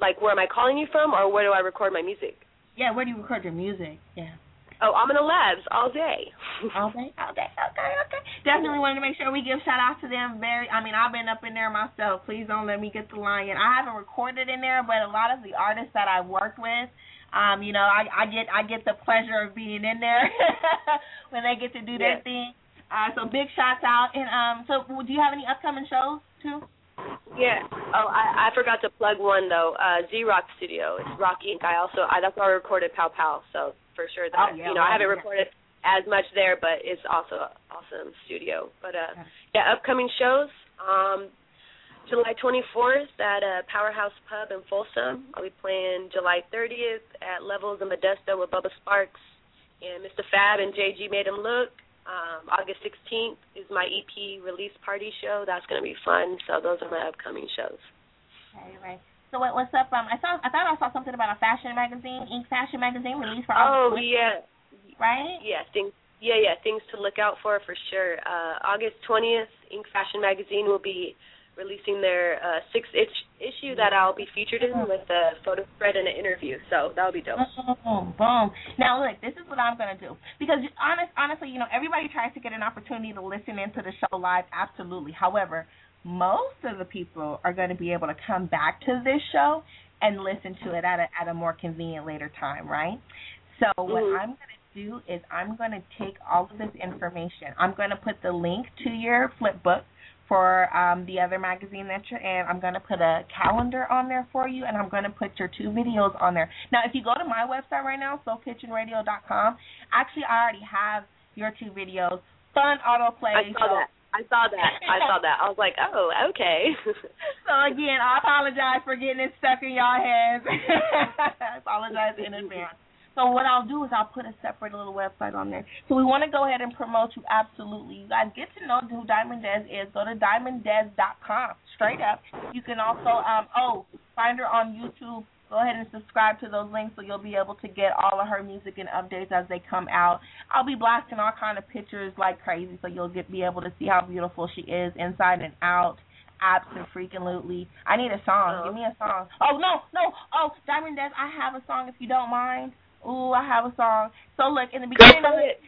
Like where am I calling you from, or where do I record my music? yeah. Where do you record your music? Yeah. Oh, I'm in the labs all day. All day, all day, okay, okay. Definitely wanted to make sure we give shout out to them. Very, I mean, I've been up in there myself. Please don't let me get the line in. I haven't recorded in there, but a lot of the artists that I've worked with, um, you know, I, I get I get the pleasure of being in there when they get to do their thing. Uh, so big shouts out. And um, so do you have any upcoming shows too? Yeah. Oh, I I forgot to plug one though. Uh, Z Rock Studio. It's Rock Inc. I also I that's where I recorded Pow Pow. So for sure that Oh, yeah, you know I haven't recorded as much there, but it's also an awesome studio. But uh, yeah, upcoming shows. Um, July 24th at uh, Powerhouse Pub in Folsom. I'll be playing July 30th at Levels in Modesto with Bubba Sparks and Mr. Fab and JG Made Him Look. Um, August 16th is my EP release party show. That's going to be fun. So those are my upcoming shows. Okay, right. So what, what's up? Um, I saw. I thought I saw something about a fashion magazine, Ink Fashion magazine, released for August. Oh August. yeah, right? yeah, things. Yeah, yeah, things to look out for for sure. Uh, August 20th, Ink Fashion magazine will be releasing their uh, sixth itch- issue that I'll be featured in with a photo spread and an interview. So that'll be dope. Boom, boom. Now look, this is what I'm gonna do because honest, honestly, you know, everybody tries to get an opportunity to listen into the show live. Absolutely. However, most of the people are going to be able to come back to this show and listen to it at a at a more convenient later time, right? So what Mhm. I'm going to do is I'm going to take all of this information. I'm going to put the link to your flip book for um, the other magazine that you're in. I'm going to put a calendar on there for you, and I'm going to put your two videos on there. Now, if you go to my website right now, soulkitchenradio.com, actually, I already have your two videos. Fun autoplay. I saw so- that. I saw that. I saw that. I was like, oh, okay. So again, I apologize for getting it stuck in y'all hands. I apologize in advance. So what I'll do is I'll put a separate little website on there. So we want to go ahead and promote you absolutely. You guys get to know who Diamond Dez is. Go to diamonddez.com. Straight up. You can also um oh find her on YouTube. Go ahead and subscribe to those links so you'll be able to get all of her music and updates as they come out. I'll be blasting all kind of pictures like crazy so you'll get be able to see how beautiful she is inside and out. Absent freaking lootly. I need a song. Give me a song. Oh no, no. Oh, Diamond Dez, I have a song if you don't mind. Ooh, I have a song. So look, in the beginning of it,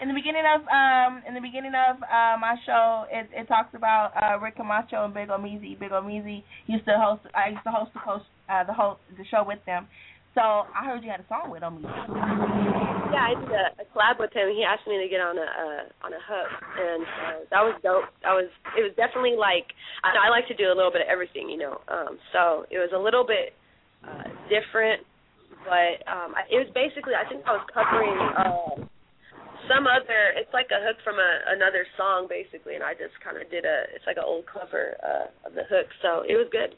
in the beginning of um in the beginning of uh, my show, it it talks about uh Rick Camacho and Big Omeezy. Big Omeezy used to host. I used to host the host uh, the host the show with them. So I heard you had a song with Omeezy. Yeah, I did a, a collab with him. He asked me to get on a uh, on a hook, and uh, that was dope. That was it was definitely like I, I like to do a little bit of everything, you know. Um, so it was a little bit uh, different, but um, it was basically I think I was covering uh, some other. It's like a hook from a, another song, basically, and I just kind of did a. It's like an old cover uh, of the hook, so it was good.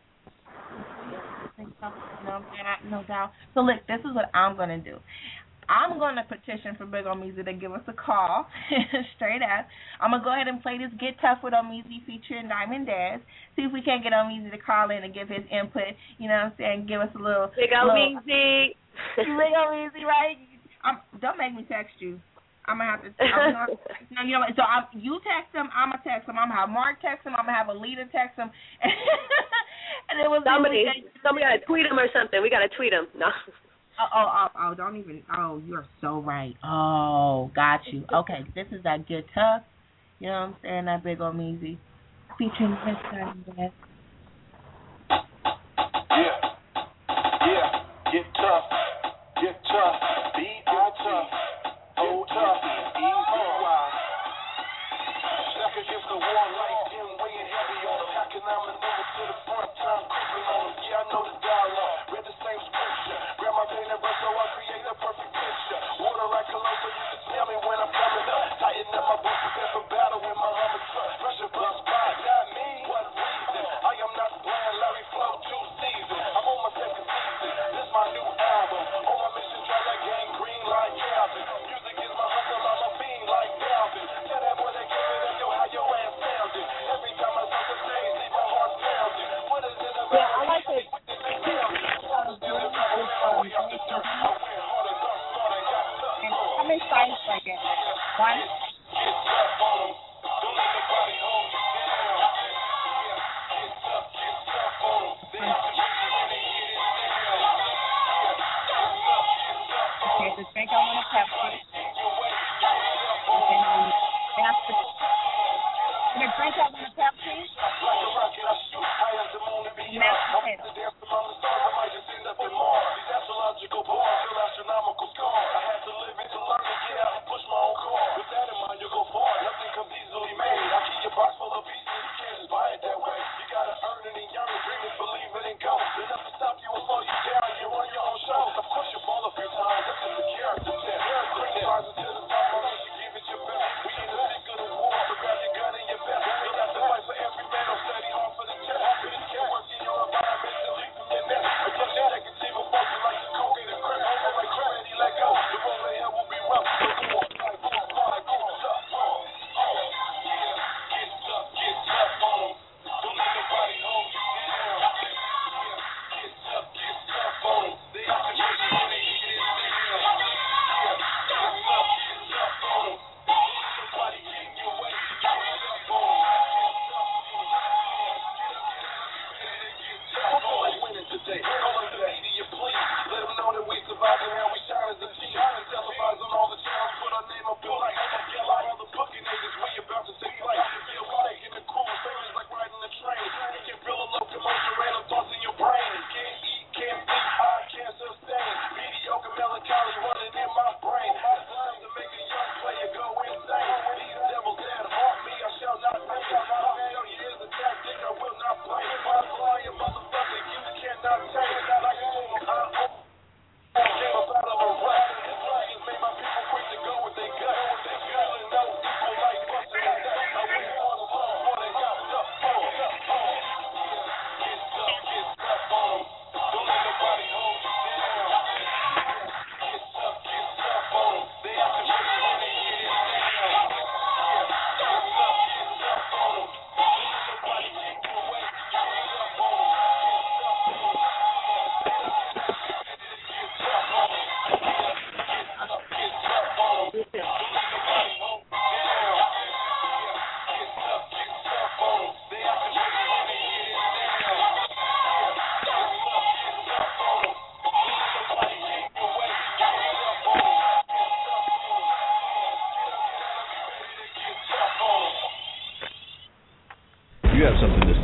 I, no doubt. So look, this is what I'm gonna do. I'm gonna petition for Big Omeezy to give us a call, straight up. I'm gonna go ahead and play this "Get Tough" with Omeezy featuring Diamond Dez. See if we can't get Omeezy to call in and give his input. You know what I'm saying? Give us a little. Big Omeezy. Big Omeezy, right? I'm, don't make me text you. I'm gonna have to. I'm gonna, no, you know what? So I'm, you text him. I'm gonna text him. I'm gonna have Mark text him. I'm gonna have Alita text him. and it was Somebody, somebody gotta tweet him or something. We gotta tweet him. No. Oh, oh, oh, oh, don't even. Oh, you're so right. Oh, got you. Okay, this is that good tough. You know what I'm saying? That big Omeezy. Featuring Diamond. Yeah. Yeah. Get tough. Get tough. B.I.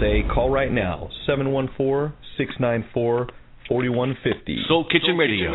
you have something to say, call right now 714 694 4150. Soul Kitchen Radio.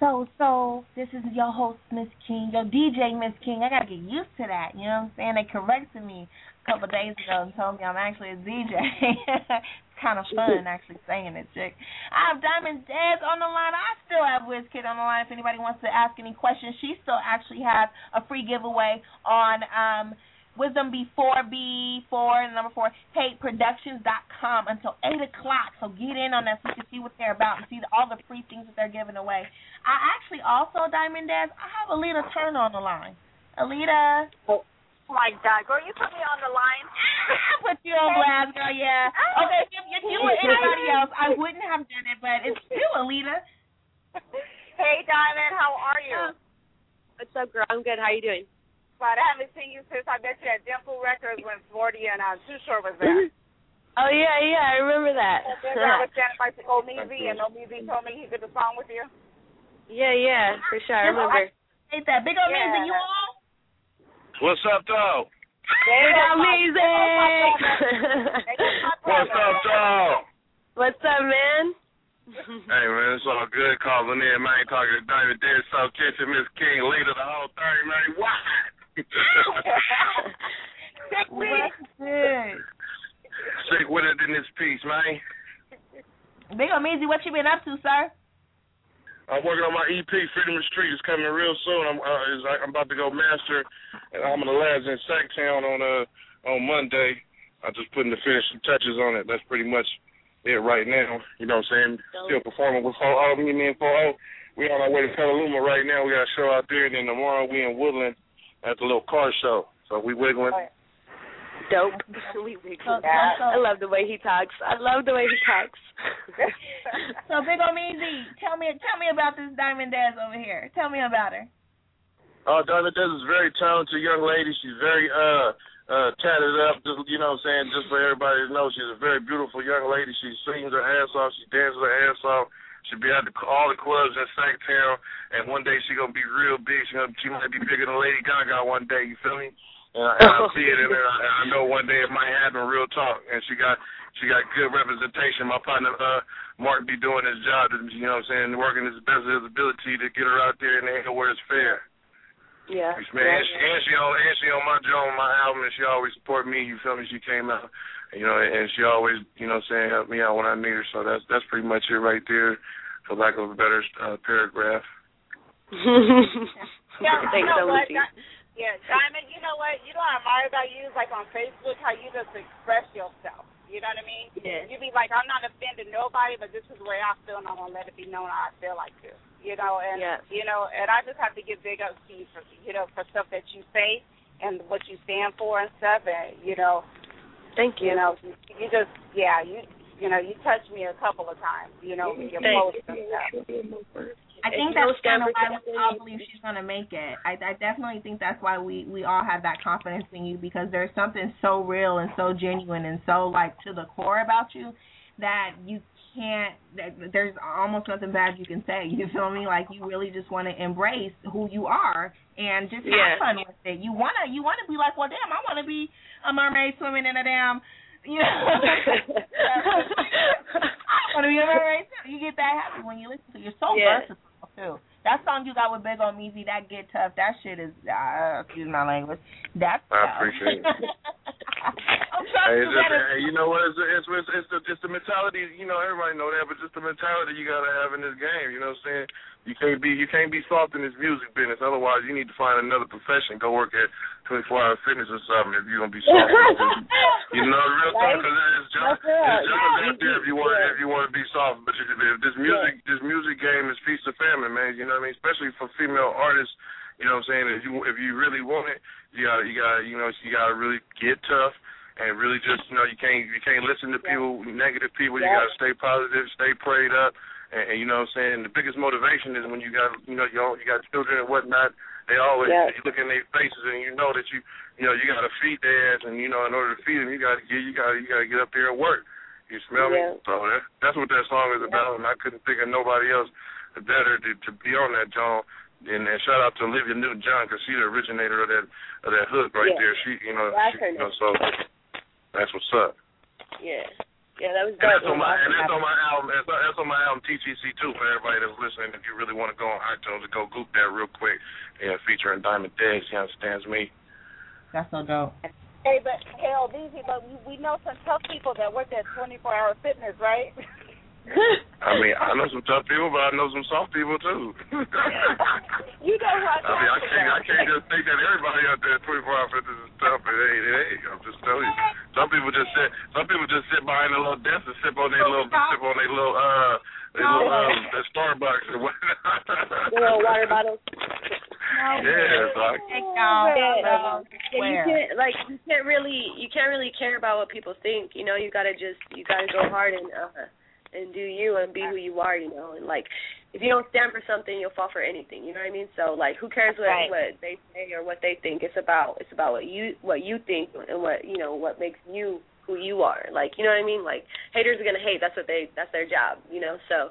So, so this is your host, Msis King, your DJ, Msis King. I gotta get used to that. You know what I'm saying? They corrected me a couple of days ago and told me I'm actually a DJ. it's kind of fun actually saying it, chick. I have Diamond Dez on the line. I still have WizKidd on the line. If anybody wants to ask any questions, she still actually has a free giveaway on um Wisdom Before B four and number four paidproductions.com until eight o'clock. So get in on that so you can see what they're about and see all the free things that they're giving away. I actually also Diamond Dez. I have Alita Turner on the line. Alita. Oh my God, girl, you put me on the line. I put you on blast, girl. Yeah. Okay. If, if you were anybody else, I wouldn't have done it, but it's you, Alita. Hey, Diamond, how are you? Uh, What's up, girl? I'm good. How you doing? But I haven't you since I met you at Dimple Records when Forty and uh, Too Short was there. Oh yeah, yeah, I remember that. And then I was standing by Omeezy, and Omeezy told me he did a song with you. yeah, yeah, for sure. I remember. Ain't that big old Yeah. music you on? What's up, dog? Big There up music. What's up, dog? What's up, man? Hey man, it's all good calling in, man. Talking to Diamond Dez Soul Kitchen, Msis King, leader of the whole thing, man. What? What's good? In this piece, man. Big Meezy, what you been up to, sir? I'm working on my EP, Freedom of the Street. It's coming real soon. I'm uh, like I'm about to go master, and I'm in the labs in Sacktown on uh on Monday. I'm just putting the finishing touches on it. That's pretty much it right now. You know what I'm saying? Still performing with 4 me me and 4 We on our way to Petaluma right now. We got a show out there, and then tomorrow we in Woodland at the little car show. So we wiggling. Dope. We wiggle. I love the way he talks. I love the way he talks. So Big Omeezy, tell me tell me about this Diamond Dez over here. Tell me about her. Uh, Diamond Dez is a very talented young lady. She's very uh uh tatted up. Just you know what I'm saying, just for everybody to know, she's a very beautiful young lady. She sings her ass off. She dances her ass off. She'll be at the, all the clubs in Sacktown, and one day she gonna be real big. She gonna she might be bigger than Lady Gaga one day. You feel me? And I, and I see it in her. I, I know one day it might happen. Real talk. And she got she got good representation. My partner uh Mark be doing his job. You know what I'm saying, working his best of his ability to get her out there in the where it's fair. Yeah. Man, and she, and she on and she on my joint, my album, and she always support me. You feel me? She came out, you know, and she always, you know, saying help me out when I need her. So that's that's pretty much it right there, for lack of a better uh, paragraph. Yeah, you Thanks, know what? Lucy. Yeah, Diamond, you know what? You know what I admire about you is like on Facebook how you just express yourself. You know what I mean? Yeah. You be like, I'm not offending nobody, but this is the way I feel, and I'm gonna let it be known how I feel like this. You know, and Yeah. you know, and I just have to give big ups to you for you know for stuff that you say and what you stand for and stuff, and you know, Thank you. you know, you, just yeah, you you know, you touched me a couple of times, you know, with your posts and stuff. I think that's kind of why we all believe she's gonna make it. I, I definitely think that's why we we all have that confidence in you because there's something so real and so genuine and so like to the core about you that you can't. There's almost nothing bad you can say. You feel me? Like you really just want to embrace who you are and just have Yeah. fun with it. You wanna you wanna be like, well, damn, I want to be a mermaid swimming in a damn. You know, I want to be a mermaid. You get that happy when you listen to. it. You're so Yeah. versatile too. That song you got with Big Omeezy, that get tough. That shit is. Uh, excuse my language. That's. tough. I appreciate it. I'm trying Hey, to just, hey, you know what? It's, it's, it's, it's, the, it's the mentality. You know, everybody know that, but just the mentality you gotta have in this game. You know what I'm saying? You can't be you can't be soft in this music business. Otherwise, you need to find another profession. Go work at 24 Hour Fitness or something if you're gonna be soft. you know, real talk. Cause it's jobs, it's Yeah. out there if you want if you want to be soft. But if if this music this music game is feast of family, man. You know what I mean? Especially for female artists. You know what I'm saying? If you if you really want it, you got you got you know you got to really get tough and really just you know you can't you can't listen to people negative people. You got to stay positive, stay prayed up, and, and you know what I'm saying. The biggest motivation is when you got you know you you got children and whatnot. They always Yeah. you look in their faces and you know that you you know you got to feed their ass, and you know in order to feed them you got to get you got you got to get up there and work. You smell Yeah. me? So that, that's what that song is about, and I couldn't think of nobody else better to, to be on that John and, and shout out to Olivia Newton John because she's the originator of that of that hook right Yeah. there. She, you know, she, you know, so that's what's up. Yeah. Yeah, that was And that's on my and that's on my album. That's, that's on my album TTC too for everybody that's listening. If you really want to go on iTunes and go goop that real quick, Yeah, featuring Diamond Dez, he understands me. That's so dope. Hey, but hell, these but we, we know some tough people that work at 24 Hour Fitness, right? I mean, I know some tough people, but I know some soft people too. you know what? I mean, I can't, I can't just think that everybody out there at 24 hour fitness is tough. It ain't, it ain't. I'm just telling you. Some people just sit, some people just sit behind a little desk and sip on their little, sip on their little, uh, their little, um, their Starbucks or whatnot. little water bottles. Yeah, so I, Yeah, yeah, you can't like you can't really you can't really care about what people think. You know, you gotta just you gotta go hard and uh, and do you and be who you are. You know, and like if you don't stand for something, you'll fall for anything. You know what I mean? So like, who cares what Right. what they say or what they think? It's about it's about what you what you think and what you know what makes you who you are. Like you know what I mean? Like haters are gonna hate. That's what they that's their job. You know, so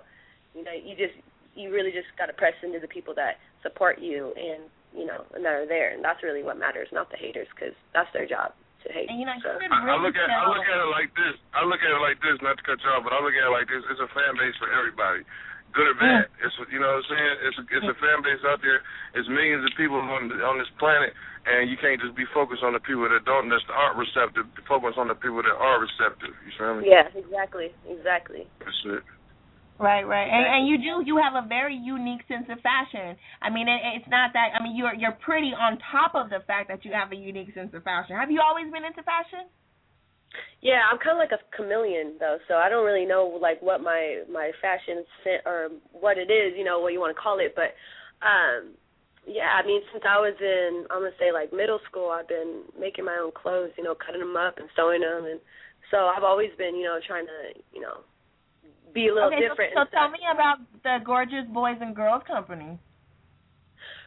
you know you just you really just got to press into the people that support you and you know and that are there and that's really what matters not the haters because that's their job hate And you know, so. you I, I look at I look at it like this. I look at it like this. Not to cut you off, but I look at it like this. It's a fan base for everybody, good or bad. It's you know what I'm saying. It's a, it's a fan base out there. It's millions of people on on this planet, and you can't just be focused on the people that don't that's aren't receptive. Focus on the people that are receptive. You feel me? yeah exactly exactly That's it. Right, right, and and you do you have a very unique sense of fashion. I mean, it, it's not that. I mean, you're you're pretty on top of the fact that you have a unique sense of fashion. Have you always been into fashion? yeah i'm kind of like a chameleon though so i don't really know like what my my fashion scent or what it is you know what you want to call it but um yeah i mean since i was in i'm to say like middle school i've been making my own clothes you know cutting them up and sewing them and so i've always been you know trying to you know be a little okay, different so, so tell me about the Gorgeous Boys and Girls Company.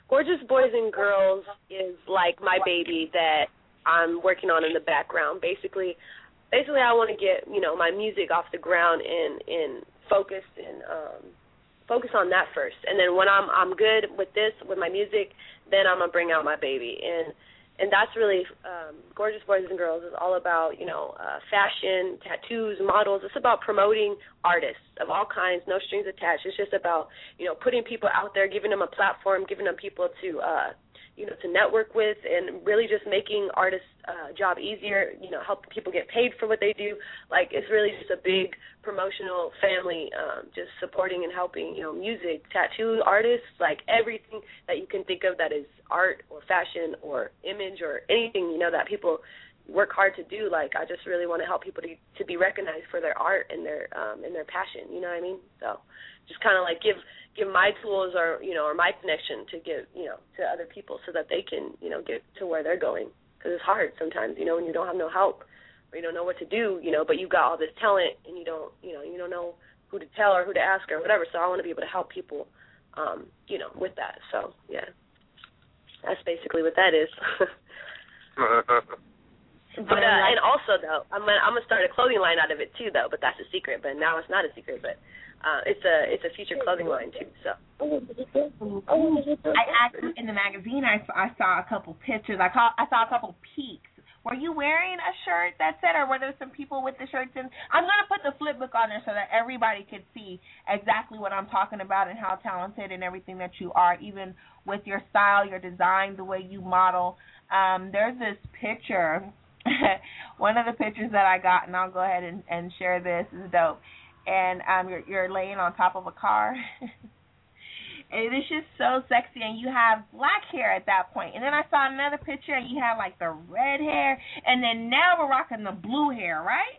Gorgeous Boys and Girls is like my baby that I'm working on in the background. Basically, basically I want to get you know my music off the ground and and focused and um focus on that first. And then when I'm I'm good with this with my music, then I'm gonna bring out my baby and and that's really um Gorgeous Boys and Girls is all about, you know, uh fashion, tattoos, models. It's about promoting artists of all kinds, no strings attached. It's just about, you know, putting people out there, giving them a platform, giving them people to uh you know, to network with and really just making artists uh job easier, you know, helping people get paid for what they do. Like it's really just a big promotional family, um, just supporting and helping, you know, music, tattoo artists, like everything that you can think of that is art or fashion or image or anything, you know, that people work hard to do. Like I just really want to help people to to be recognized for their art and their um and their passion, you know what I mean? So just kind of like give give my tools or you know or my connection to give you know to other people so that they can you know get to where they're going. Because it's hard sometimes you know when you don't have no help or you don't know what to do you know but you've got all this talent and you don't you know you don't know who to tell or who to ask or whatever. So I want to be able to help people um you know with that. So yeah. That's basically what that is. But uh, and also though, I'm gonna I'm gonna start a clothing line out of it too though, but that's a secret. But now it's not a secret, but uh, it's a it's a future clothing line too. So I actually in the magazine I I saw a couple pictures. I call I saw a couple peeks. Were you wearing a shirt that said, or were there some people with the shirts in? I'm gonna put the flip book on there so that everybody could see exactly what I'm talking about and how talented and everything that you are, even with your style, your design, the way you model. Um, there's this picture. One of the pictures that I got, and I'll go ahead and, and share this is dope. And um, you're you're laying on top of a car. And It is just so sexy, and you have black hair at that point. And then I saw another picture, and you have like the red hair, and then now we're rocking the blue hair, right?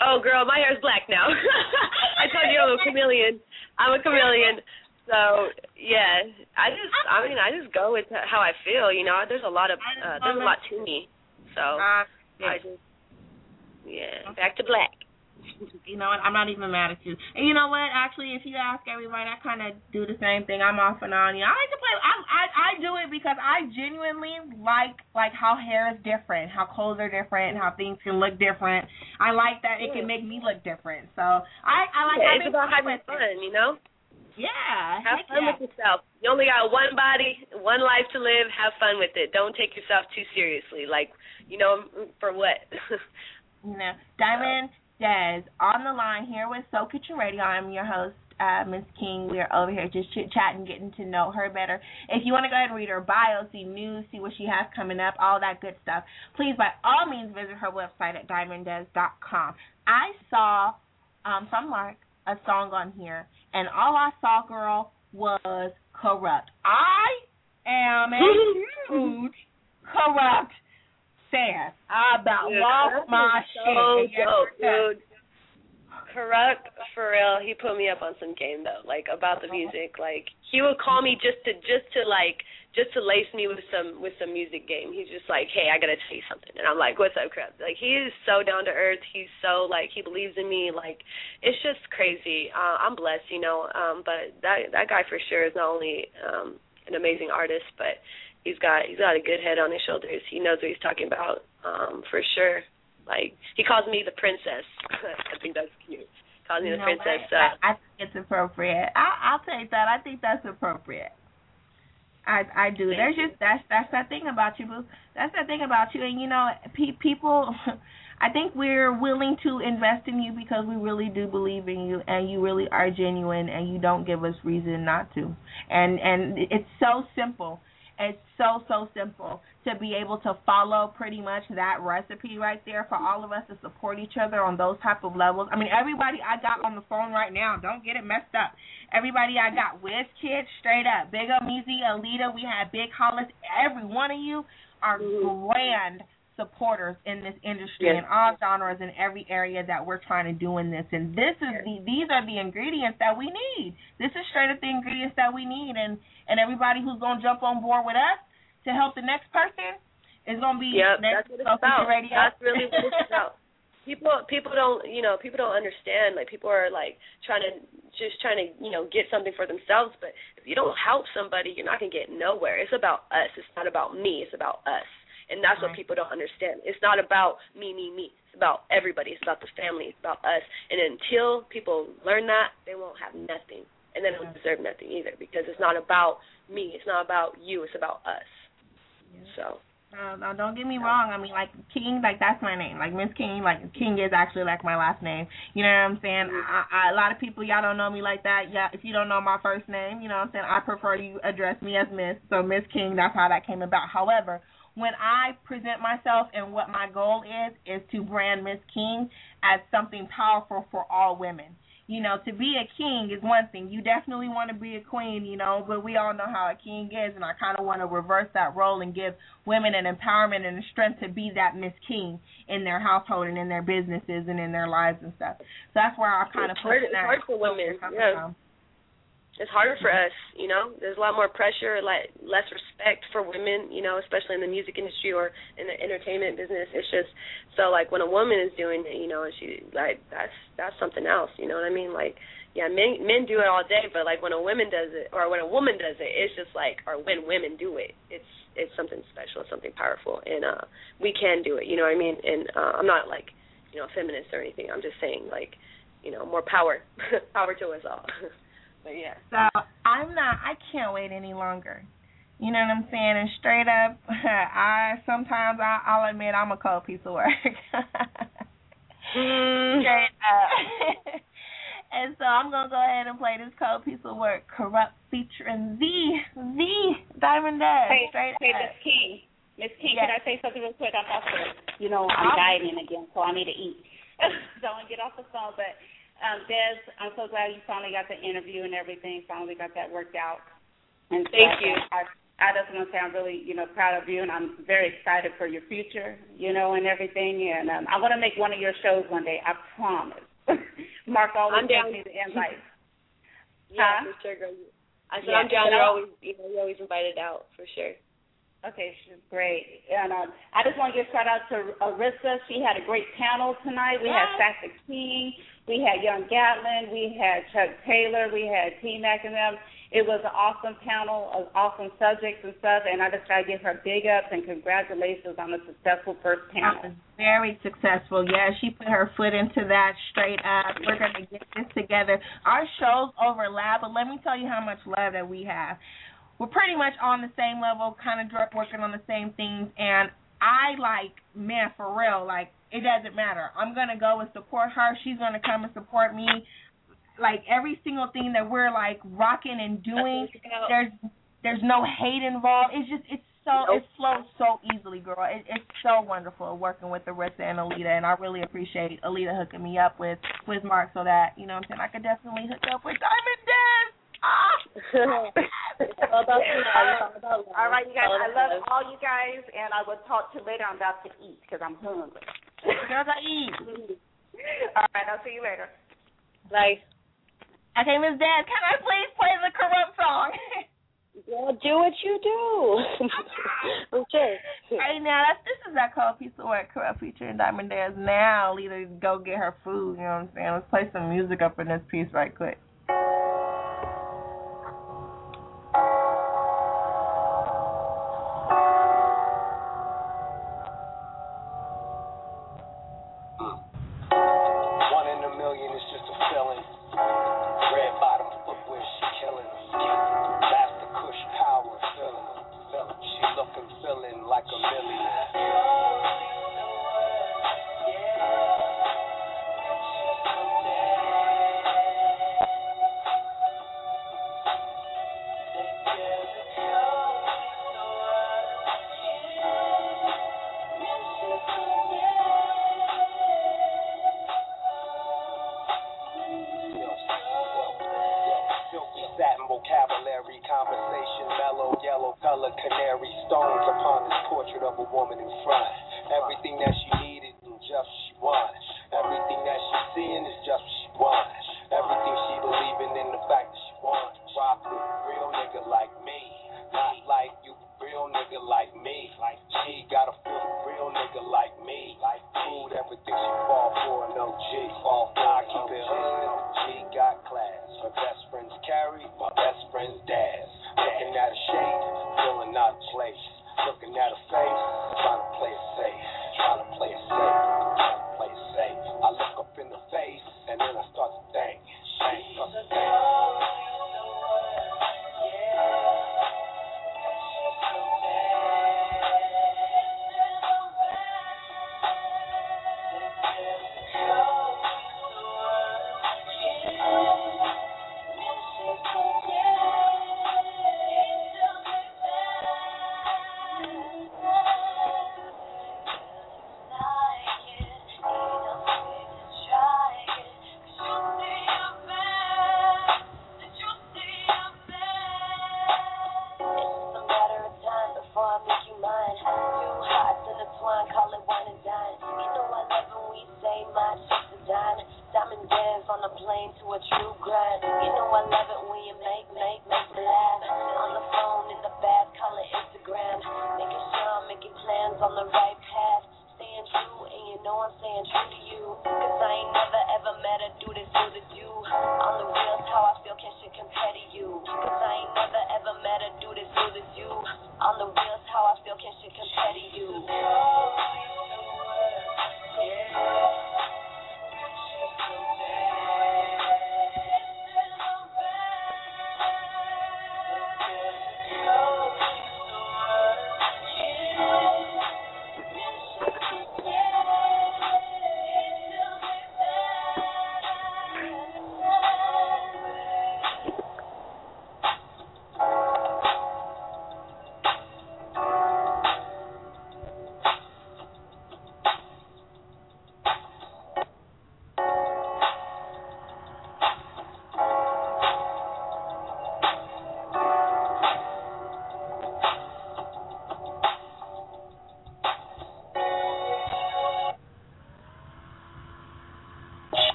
oh girl, my hair's black now. I told you I'm a chameleon. I'm a chameleon. So yeah, I just I mean I just go with how I feel. You know, there's a lot of uh, there's a lot to me. So Uh, I just yeah back to black. You know what? I'm not even mad at you. And you know what? Actually, if you ask everybody, I kind of do the same thing. I'm off and on. You know, I like to play. I I I do it because I genuinely like like how hair is different, how clothes are different, how things can look different. I like that it can make me look different. So I I like Yeah, having it's about fun having fun, you know. Yeah. Have fun yeah. with yourself. you only got one body, one life to live. Have fun with it. Don't take yourself too seriously. Like, you know, for what? you know, Diamond Dez on the line here with Soul Kitchen Radio. I'm your host, uh, Msis King. We're over here just chit chatting, getting to know her better. If you want to go ahead and read her bio, see news, see what she has coming up, all that good stuff, please by all means visit her website at diamonddes.com. I saw um, from Mark a song on here, and all I saw, girl, was corrupt. I am a huge corrupt fan. I about Dude, lost my shit. so yes, dope, dude. Corrupt for real. He put me up on some game though, like about the music. Like he would call me just to just to like just to lace me with some with some music game. He's just like, hey, I gotta tell you something, and I'm like, what's up, Corrupt? Like he is so down to earth. He's so like he believes in me. Like it's just crazy. Uh, I'm blessed, you know. Um, but that that guy for sure is not only um an amazing artist, but he's got he's got a good head on his shoulders. He knows what he's talking about, um, for sure. Like he calls me the princess. I think that's cute. Calls me You the princess. what? Uh, I, I think it's appropriate. I, I'll take that. I think that's appropriate. I I do. There's just that's that's that thing about you, boo. That's that thing about you, and you know, pe- people. I think we're willing to invest in you because we really do believe in you, and you really are genuine, and you don't give us reason not to. And and it's so simple. It's so so simple to be able to follow pretty much that recipe right there for all of us to support each other on those type of levels. I mean, everybody I got on the phone right now, don't get it messed up. Everybody I got, with Kids, straight up, Big Meezy, Alita, we had Big Hollis. Every one of you are mm-hmm. grand supporters in this industry Yes. in all genres in every area that we're trying to do in this. And this is the these are the ingredients that we need. This is straight up the ingredients that we need and and everybody who's gonna jump on board with us to help the next person is gonna be Yep, next that's what it's about. Radio. That's really what it's about. People people don't you know, people don't understand. Like people are like trying to just trying to, you know, get something for themselves, but if you don't help somebody, you're not gonna get nowhere. It's about us. It's not about me, it's about us. And that's what people don't understand. It's not about me, me, me. It's about everybody. It's about the family. It's about us. And until people learn that, they won't have nothing. And then they don't deserve nothing either because it's not about me. It's not about you. It's about us. So No, no, don't get me wrong. I mean, like King, like that's my name. Like Msis King, like King is actually like my last name. You know what I'm saying? I, I, a lot of people, y'all don't know me like that. Yeah, if you don't know my first name, you know what I'm saying. I prefer you address me as Miss. So Msis King, that's how that came about. However, when I present myself and what my goal is, is to brand Msis King as something powerful for all women. You know, to be a king is one thing. You definitely want to be a queen, you know, but we all know how a king is, and I kind of want to reverse that role and give women an empowerment and a strength to be that Miss King in their household and in their businesses and in their lives and stuff. So that's where I kind of it's put it's that. hard for women. Yeah. It's harder for us, you know. There's a lot more pressure, like less respect for women, you know, especially in the music industry or in the entertainment business. It's just so like when a woman is doing it, you know, and she like that's that's something else, you know what I mean? Like yeah, men men do it all day, but like when a woman does it or when a woman does it, it's just like or when women do it, it's it's something special, something powerful, and uh we can do it, you know what I mean? And uh, I'm not like you know a feminist or anything. I'm just saying like you know more power, power to us all. but yeah. So I'm not. I can't wait any longer. You know what I'm saying? And straight up, I sometimes I, I'll admit I'm a cold piece of work. Mm. straight up. and so I'm gonna go ahead and play this cold piece of work, corrupt featuring the the Diamond Dez. Hey, straight hey, up. Msis King. Msis King, Yes. can I say something real quick? I'm to, you know, uh-huh. I'm dieting again, so I need to eat. so I'm get off the phone. But um, Dez, I'm so glad you finally got the interview and everything. Finally got that worked out. And Thank stuff. you. I, I just want to say I'm really, you know, proud of you, and I'm very excited for your future, you know, and everything. And um, I want to make one of your shows one day. I promise. Mark always I'm gives down. me the invite. Yeah, Huh? for sure, girl. I said Yeah, I'm down. You're always you know you're always invited out for sure. Okay, she's great. And um, I just want to give shout out to Arissa. She had a great panel tonight. We had. Sasha King, we had Young Gatlin, we had Chuck Taylor, we had T Mac and them. it was an awesome panel of awesome subjects and stuff, and I just got to give her big ups and congratulations on a successful first panel. Very successful. Yeah, she put her foot into that straight up. We're gonna get this together. Our shows overlap, but let me tell you how much love that we have. We're pretty much on the same level, kind of working on the same things, and I like, man, for real, like it doesn't matter. I'm gonna go and support her. She's gonna come and support me like every single thing that we're like rocking and doing, there's there's no hate involved. It's just it's so it flows so easily, girl. It, it's so wonderful working with Arissa and Alita, and I really appreciate Alita hooking me up with with Mark so that you know what I'm saying I could definitely hook up with Diamond Dez. Ah. all, about, all right, you guys. I love all you guys, and I will talk to you later. I'm about to eat because I'm hungry. Girls, I eat. all right, I'll see you later. Bye. Okay, Ms. Dad, can I please play the corrupt song? Well, do what you do. okay. Right now, that's this is that cold piece of work, corrupt featuring Diamond Dez. Now, either go get her food. You know what I'm saying? Let's play some music up in this piece right quick.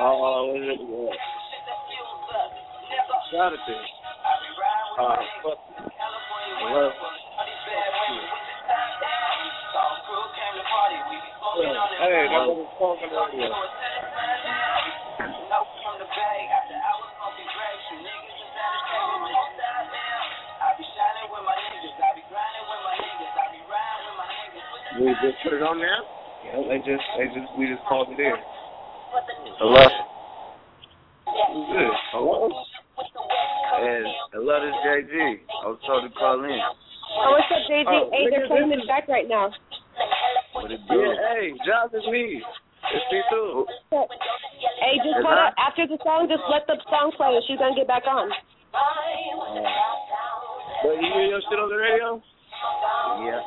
Oh, what is it? Uh, Jonathan. Uh, fuck. Love. Hey, that was talking earlier. We just put it on there. Yeah, they just they just we just called it in. Hello. Who's this? Hello. And hello, this is JG. I was told to call in. Oh, what's up, JG? Oh, hey, they're playing this it back right now. What it do? Yeah, hey, Josh is me. It's me too. Hey, just Is hold up. After the song, just let the song play and she's gonna get back on. But you hear your shit on the radio? Yeah.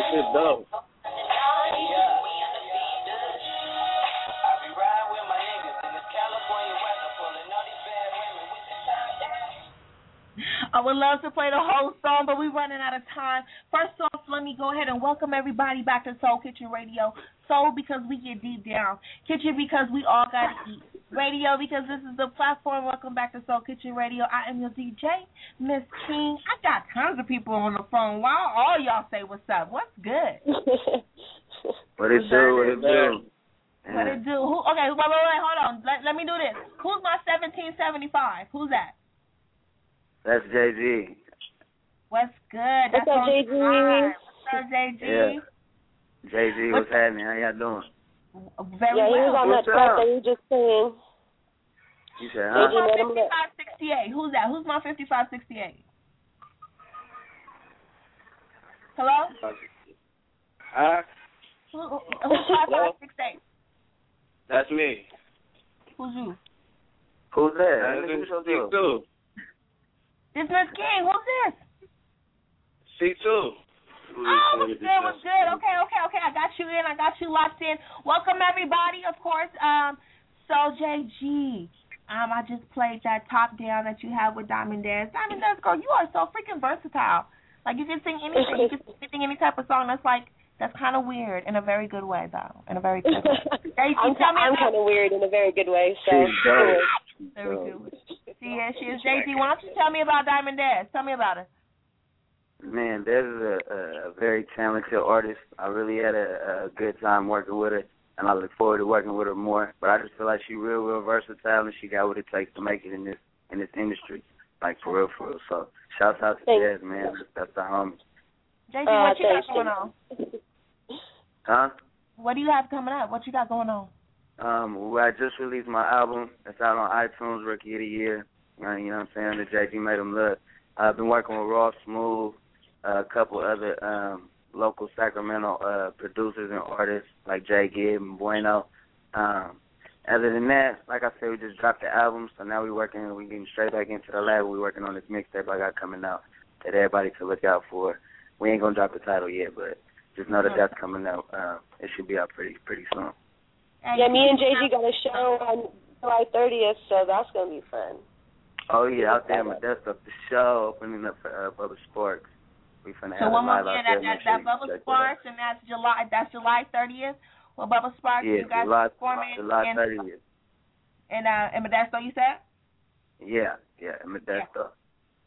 It's just dope. I would love to play the whole song, but we're running out of time. First off, let me go ahead and welcome everybody back to Soul Kitchen Radio. Soul because we get deep down. Kitchen because we all got to eat. Radio because this is the platform. Welcome back to Soul Kitchen Radio. I am your DJ, Msis King. I got tons of people on the phone. Why don't all y'all say what's up? What's good? What it do? What it do? What it do? Who, okay, wait, wait, wait, hold on. Let, let me do this. Who's my 1775? Who's that? That's JG. What's good? What's That's up, on JG? time. What's up, JG? Yeah. JG, what's happening? How y'all doing? Very yeah, he was well. on that What's track up? that you just sang. You said, Who's my 5568? Who's that? Who's my 5568? Hello? Huh? Who, who- who's 5568? That's me. Who's you? Who's that? That's Nigga, what's your C2. deal? This Msis King. Who's this? C2. Oh, what's good? What's good? Okay, okay, okay. I got you in. I got you locked in. Welcome everybody, of course. Um, so JG, um, I just played that top down that you have with Diamond Dez. Diamond Dez, girl, you are so freaking versatile. Like you can sing anything. You can sing any type of song. That's like that's kind of weird in a very good way, though. In a very good way. JG, I'm, I'm kind of weird in a very good way. So She's dope. Very good. She is. She is. JG, why don't you tell me about Diamond Dez? Tell me about her. Man, Dez is a, a, a very talented artist. I really had a, a good time working with her, and I look forward to working with her more. But I just feel like she's real, real versatile, and she got what it takes to make it in this in this industry, like for real, for real. So, shouts out to Thanks. Dez, man. That's the homie. JG, Uh, what you got thanks, going on? Huh? What do you have coming up? What you got going on? Um, well, I just released my album. It's out on iTunes, Rookie of the Year. Uh, you know what I'm saying? The JG made them look. I've been working with Raw Smooth, uh, a couple other um, local Sacramento uh, producers and artists like Jay Gibb and Bueno. Um, other than that, like I said, we just dropped the album, so now we're working. We're getting straight back into the lab. We're working on this mixtape I got coming out that everybody can look out for. We ain't gonna drop the title yet, but just know that that's coming out. Uh, it should be out pretty pretty soon. yeah, me and JG got a show on July 30th, so that's gonna be fun. Oh yeah, out there, but that's up the show opening up for uh, Bubba Sparxxx. We finna So have one more live out again, there. that, Make that, sure that you Bubba check that. Sparks, and that's July. That's July 30th. Well, Bubba Sparxxx, Yeah, you guys July performing July thirtieth. in uh, in Modesto. You said? Yeah, yeah, in Modesto.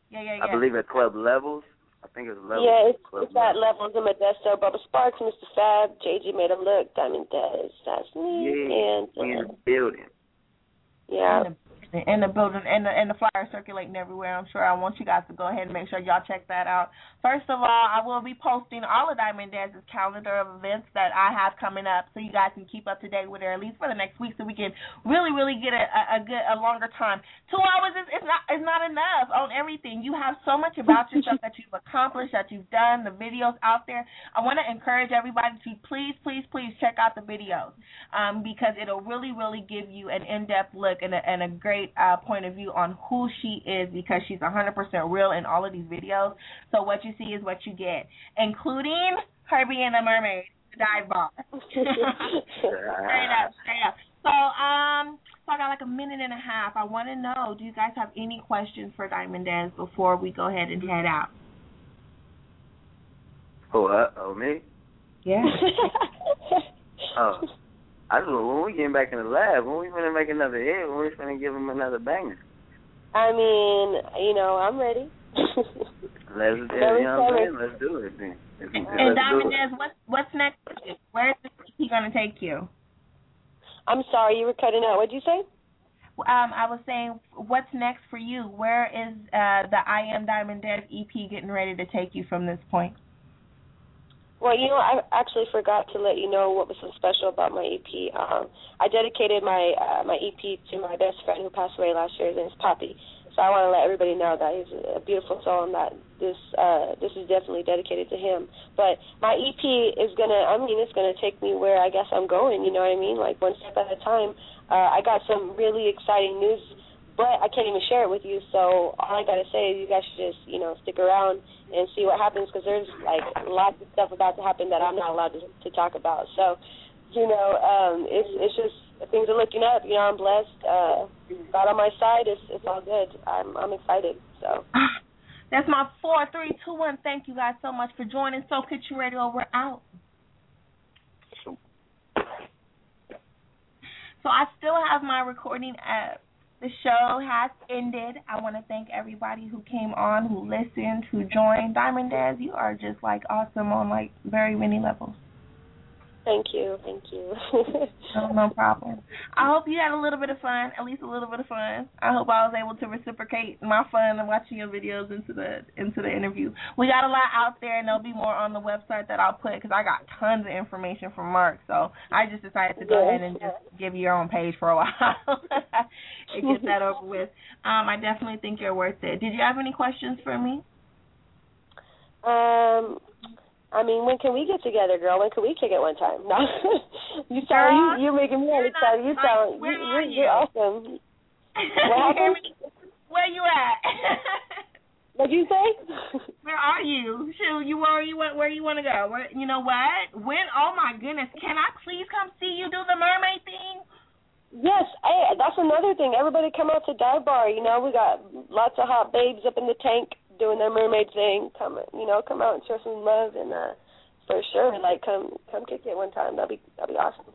Yeah, yeah, yeah. I believe at Club Levels. I think it's Levels. Yeah, it's, Club it's at levels in Modesto. Bubba Sparxxx, Mr. Fab, JG made him look, Diamond Dez. That's me. Yeah, and we in uh, the building. yeah. In the, building and the and the flyer circulating everywhere. I'm sure I want you guys to go ahead and make sure y'all check that out. First of all, I will be posting all of Diamond Dez's calendar of events that I have coming up, so you guys can keep up to date with her at least for the next week, so we can really really get a, a, good a longer time. Two hours is is not is not enough on everything. You have so much about yourself that you've accomplished, that you've done, the videos out there. I want to encourage everybody to please please please check out the videos um, because it'll really really give you an in depth look and a, and a great uh, point of view on who she is because she's 100% real in all of these videos. So what you see is what you get, including her being a mermaid, the dive bar. straight up, straight up. So um, so I got like a minute and a half. I want to know, do you guys have any questions for Diamond Dez before we go ahead and head out? Oh, uh, oh me? Yeah. Oh, I just when we getting back in the lab, when we gonna make another hit, when we gonna give him another banger. I mean, you know, I'm ready. Let's do Very you know what I'm saying? Let's do it then. If you- And let's do Diamond it. What's what's next? for you? Where is he gonna take you? I'm sorry, you were cutting out. What'd you say? Um, I was saying, what's next for you? Where is uh, the I Am Diamond Dez EP getting ready to take you from this point? Well, you know, I actually forgot to let you know what was so special about my EP. Um, I dedicated my uh, my EP to my best friend who passed away last year. His name's Poppy. So I want to let everybody know that he's a beautiful soul and that this uh, this is definitely dedicated to him. But my EP is gonna, I mean, it's gonna take me where I guess I'm going. You know what I mean? Like one step at a time. Uh, I got some really exciting news, but I can't even share it with you. So all I gotta say is you guys should just, you know, stick around and see what happens because there's like lots of stuff about to happen that I'm not allowed to, to talk about. So, you know, um, it's it's just things are looking up. You know, I'm blessed. Uh, God on my side. It's it's all good. I'm I'm excited. So. That's my four, three, two, one. Thank you guys so much for joining. Soul Kitchen Radio, we're out. So I still have my recording up. The show has ended. I want to thank everybody who came on, who listened, who joined. Diamond Dez, you are just like awesome on like very many levels. Thank you, thank you. No, no problem. I hope you had a little bit of fun, at least a little bit of fun. I hope I was able to reciprocate my fun of watching your videos into the into the interview. We got a lot out there, and there'll be more on the website that I'll put because I got tons of information from Mark. So I just decided to go ahead and just give you your own page for a while and get that over with. Um, I definitely think you're worth it. Did you have any questions for me? Um, I mean, when can we get together, girl? When can we kick it one time? No, you sound Girl, you, you're making me excited. You sound you, are you're, you're you? awesome. What? Where you at? What'd you say? Where are you? Shoot, you where you want where you want to go? Where, you know what? When? Oh my goodness! Can I please come see you do the mermaid thing? Yes, hey, that's another thing. Everybody come out to Dive Bar. You know, we got lots of hot babes up in the tank doing their mermaid thing. Come, you know, come out and show some love and uh for sure, like come come kick it one time. That'd be that'd be awesome.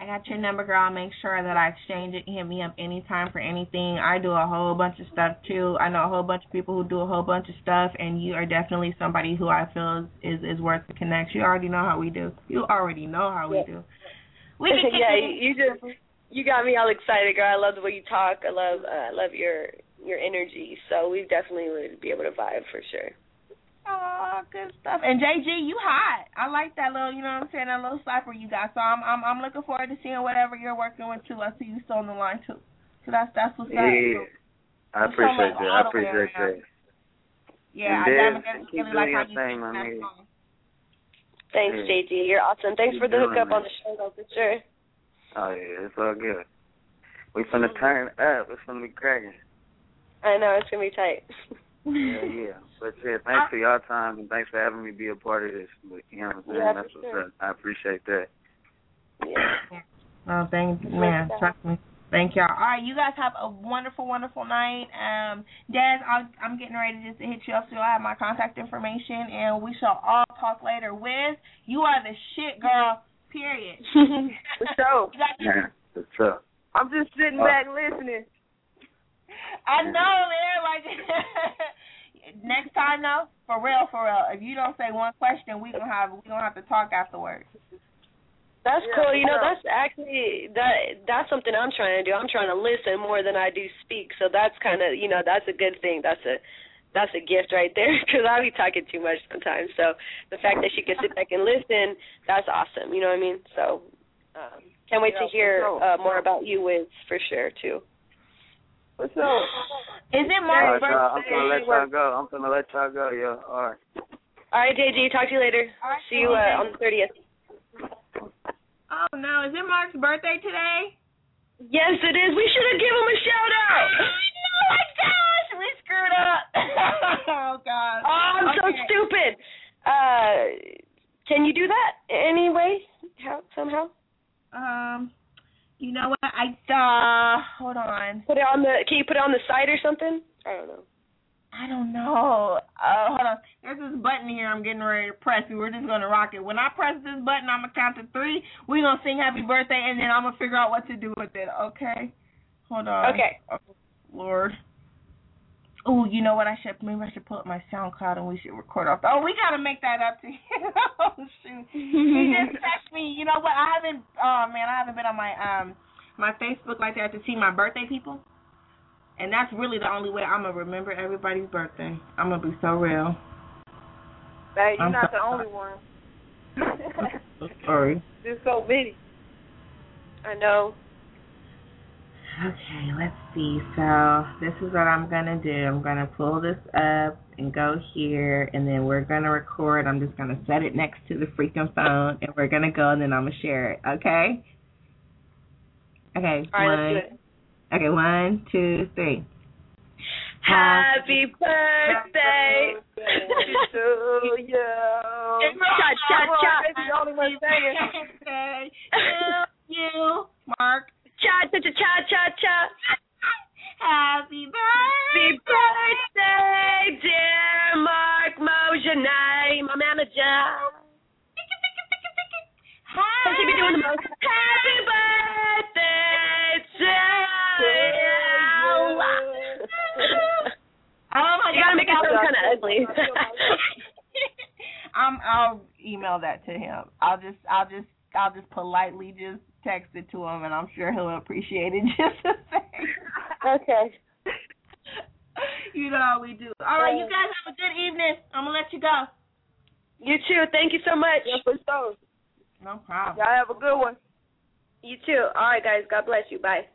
I got your number, girl. I'll make sure that I exchange it. Hit me up anytime for anything. I do a whole bunch of stuff too. I know a whole bunch of people who do a whole bunch of stuff, and you are definitely somebody who I feel is is, is worth the connect. You already know how we do. You already know how we do. We yeah, you, you just you got me all excited, girl. I love the way you talk. I love uh, I love your your energy. So we definitely would be able to vibe for sure. Oh, good stuff. And JG, you hot. I like that little, you know what I'm saying, that little slapper you got. So I'm I'm I'm looking forward to seeing whatever you're working with too. I see you still on the line too. So that's that's what's up. Yeah. I There's so appreciate that. I all the way appreciate that. Yeah, And I definitely keep really doing like how your you thing, sing my that nigga. song. Thanks, Yeah. JG. You're awesome. Thanks Keep for the doing hookup it. on the show, though, for sure. Oh yeah, it's all good. We finna mm-hmm. turn up. It's finna be cracking. I know it's gonna be tight. Yeah, yeah. But yeah, thanks for your time and thanks for having me be a part of this. But, you know what I'm saying? Yeah, That's what's sure. up. I appreciate that. Yeah. Oh, thank man, trust me. Thank y'all. All right, you guys have a wonderful, wonderful night. Um, Dez, I'm, I'm getting ready just to hit you up so I have my contact information, and we shall all talk later. Wiz, you are the shit, girl. Period. For sure. You got your- Yeah, what's up? I'm just sitting Uh, back listening. I know, man. Like next time, though, for real, for real. If you don't say one question, we gonna have we gonna have to talk afterwards. That's Yeah, cool. You know, that's actually that that's something I'm trying to do. I'm trying to listen more than I do speak. So that's kind of you know that's a good thing. That's a that's a gift right there because I be talking too much sometimes. So the fact that she can sit back and listen, that's awesome. You know what I mean? So um, can't wait to Yeah, for hear sure. uh, more about you, Wiz, for sure too. What's up? Is it Mark's right, y'all, I'm birthday? gonna let y'all go. I'm gonna let y'all go, yo. All right. All right, JG. Talk to you later. All right, See you uh, on the thirtieth. Oh no, is it Mark's birthday today? Yes, it is. We should have given him a shout out. Oh my gosh, we screwed up. oh god. Oh, I'm so stupid. Uh, can you do that anyway? How somehow? Um, you know what? I uh, hold on. Put it on the. Can you put it on the side or something? I don't know. I don't know. Uh, hold on. There's this button here I'm getting ready to press. and We're just gonna rock it. When I press this button, I'm gonna count to three. We're gonna sing happy birthday, and then I'm gonna figure out what to do with it. Okay? Hold on. Okay. Oh, Lord. Oh, you know what? I should maybe I should pull up my SoundCloud and we should record off. Oh, we gotta make that up to you. oh shoot. he just text me. You know what? I haven't. Oh man, I haven't been on my um my Facebook like that to see my birthday people. And that's really the only way I'm gonna remember everybody's birthday. I'm gonna be so real. Hey, you're I'm not so- the only one. Sorry. There's so many. I know. Okay, let's see. So this is what I'm gonna do. I'm gonna pull this up and go here, and then we're gonna record. I'm just gonna set it next to the freaking phone, and we're gonna go, and then I'm gonna share it. Okay. Okay. All right, one. let's do it. Okay. One, two, three. Happy birthday to you. Cha cha cha. the only one saying. Birthday to you, Mark. Cha cha cha cha cha cha. Happy Happy birthday, dear Mark Mojanay, my manager. Don't you be doing the most? Happy birthday to you. Oh my You gotta God, make it sound kind of ugly. I'm I'll email that to him. I'll just I'll just I'll just politely just text it to him and I'm sure he'll appreciate it just the same. okay. You know how we do. All right, you guys have a good evening. I'm gonna let you go. You too. Thank you so much. Yeah, for sure. No problem. Y'all have a good one. You too. All right, guys. God bless you. Bye.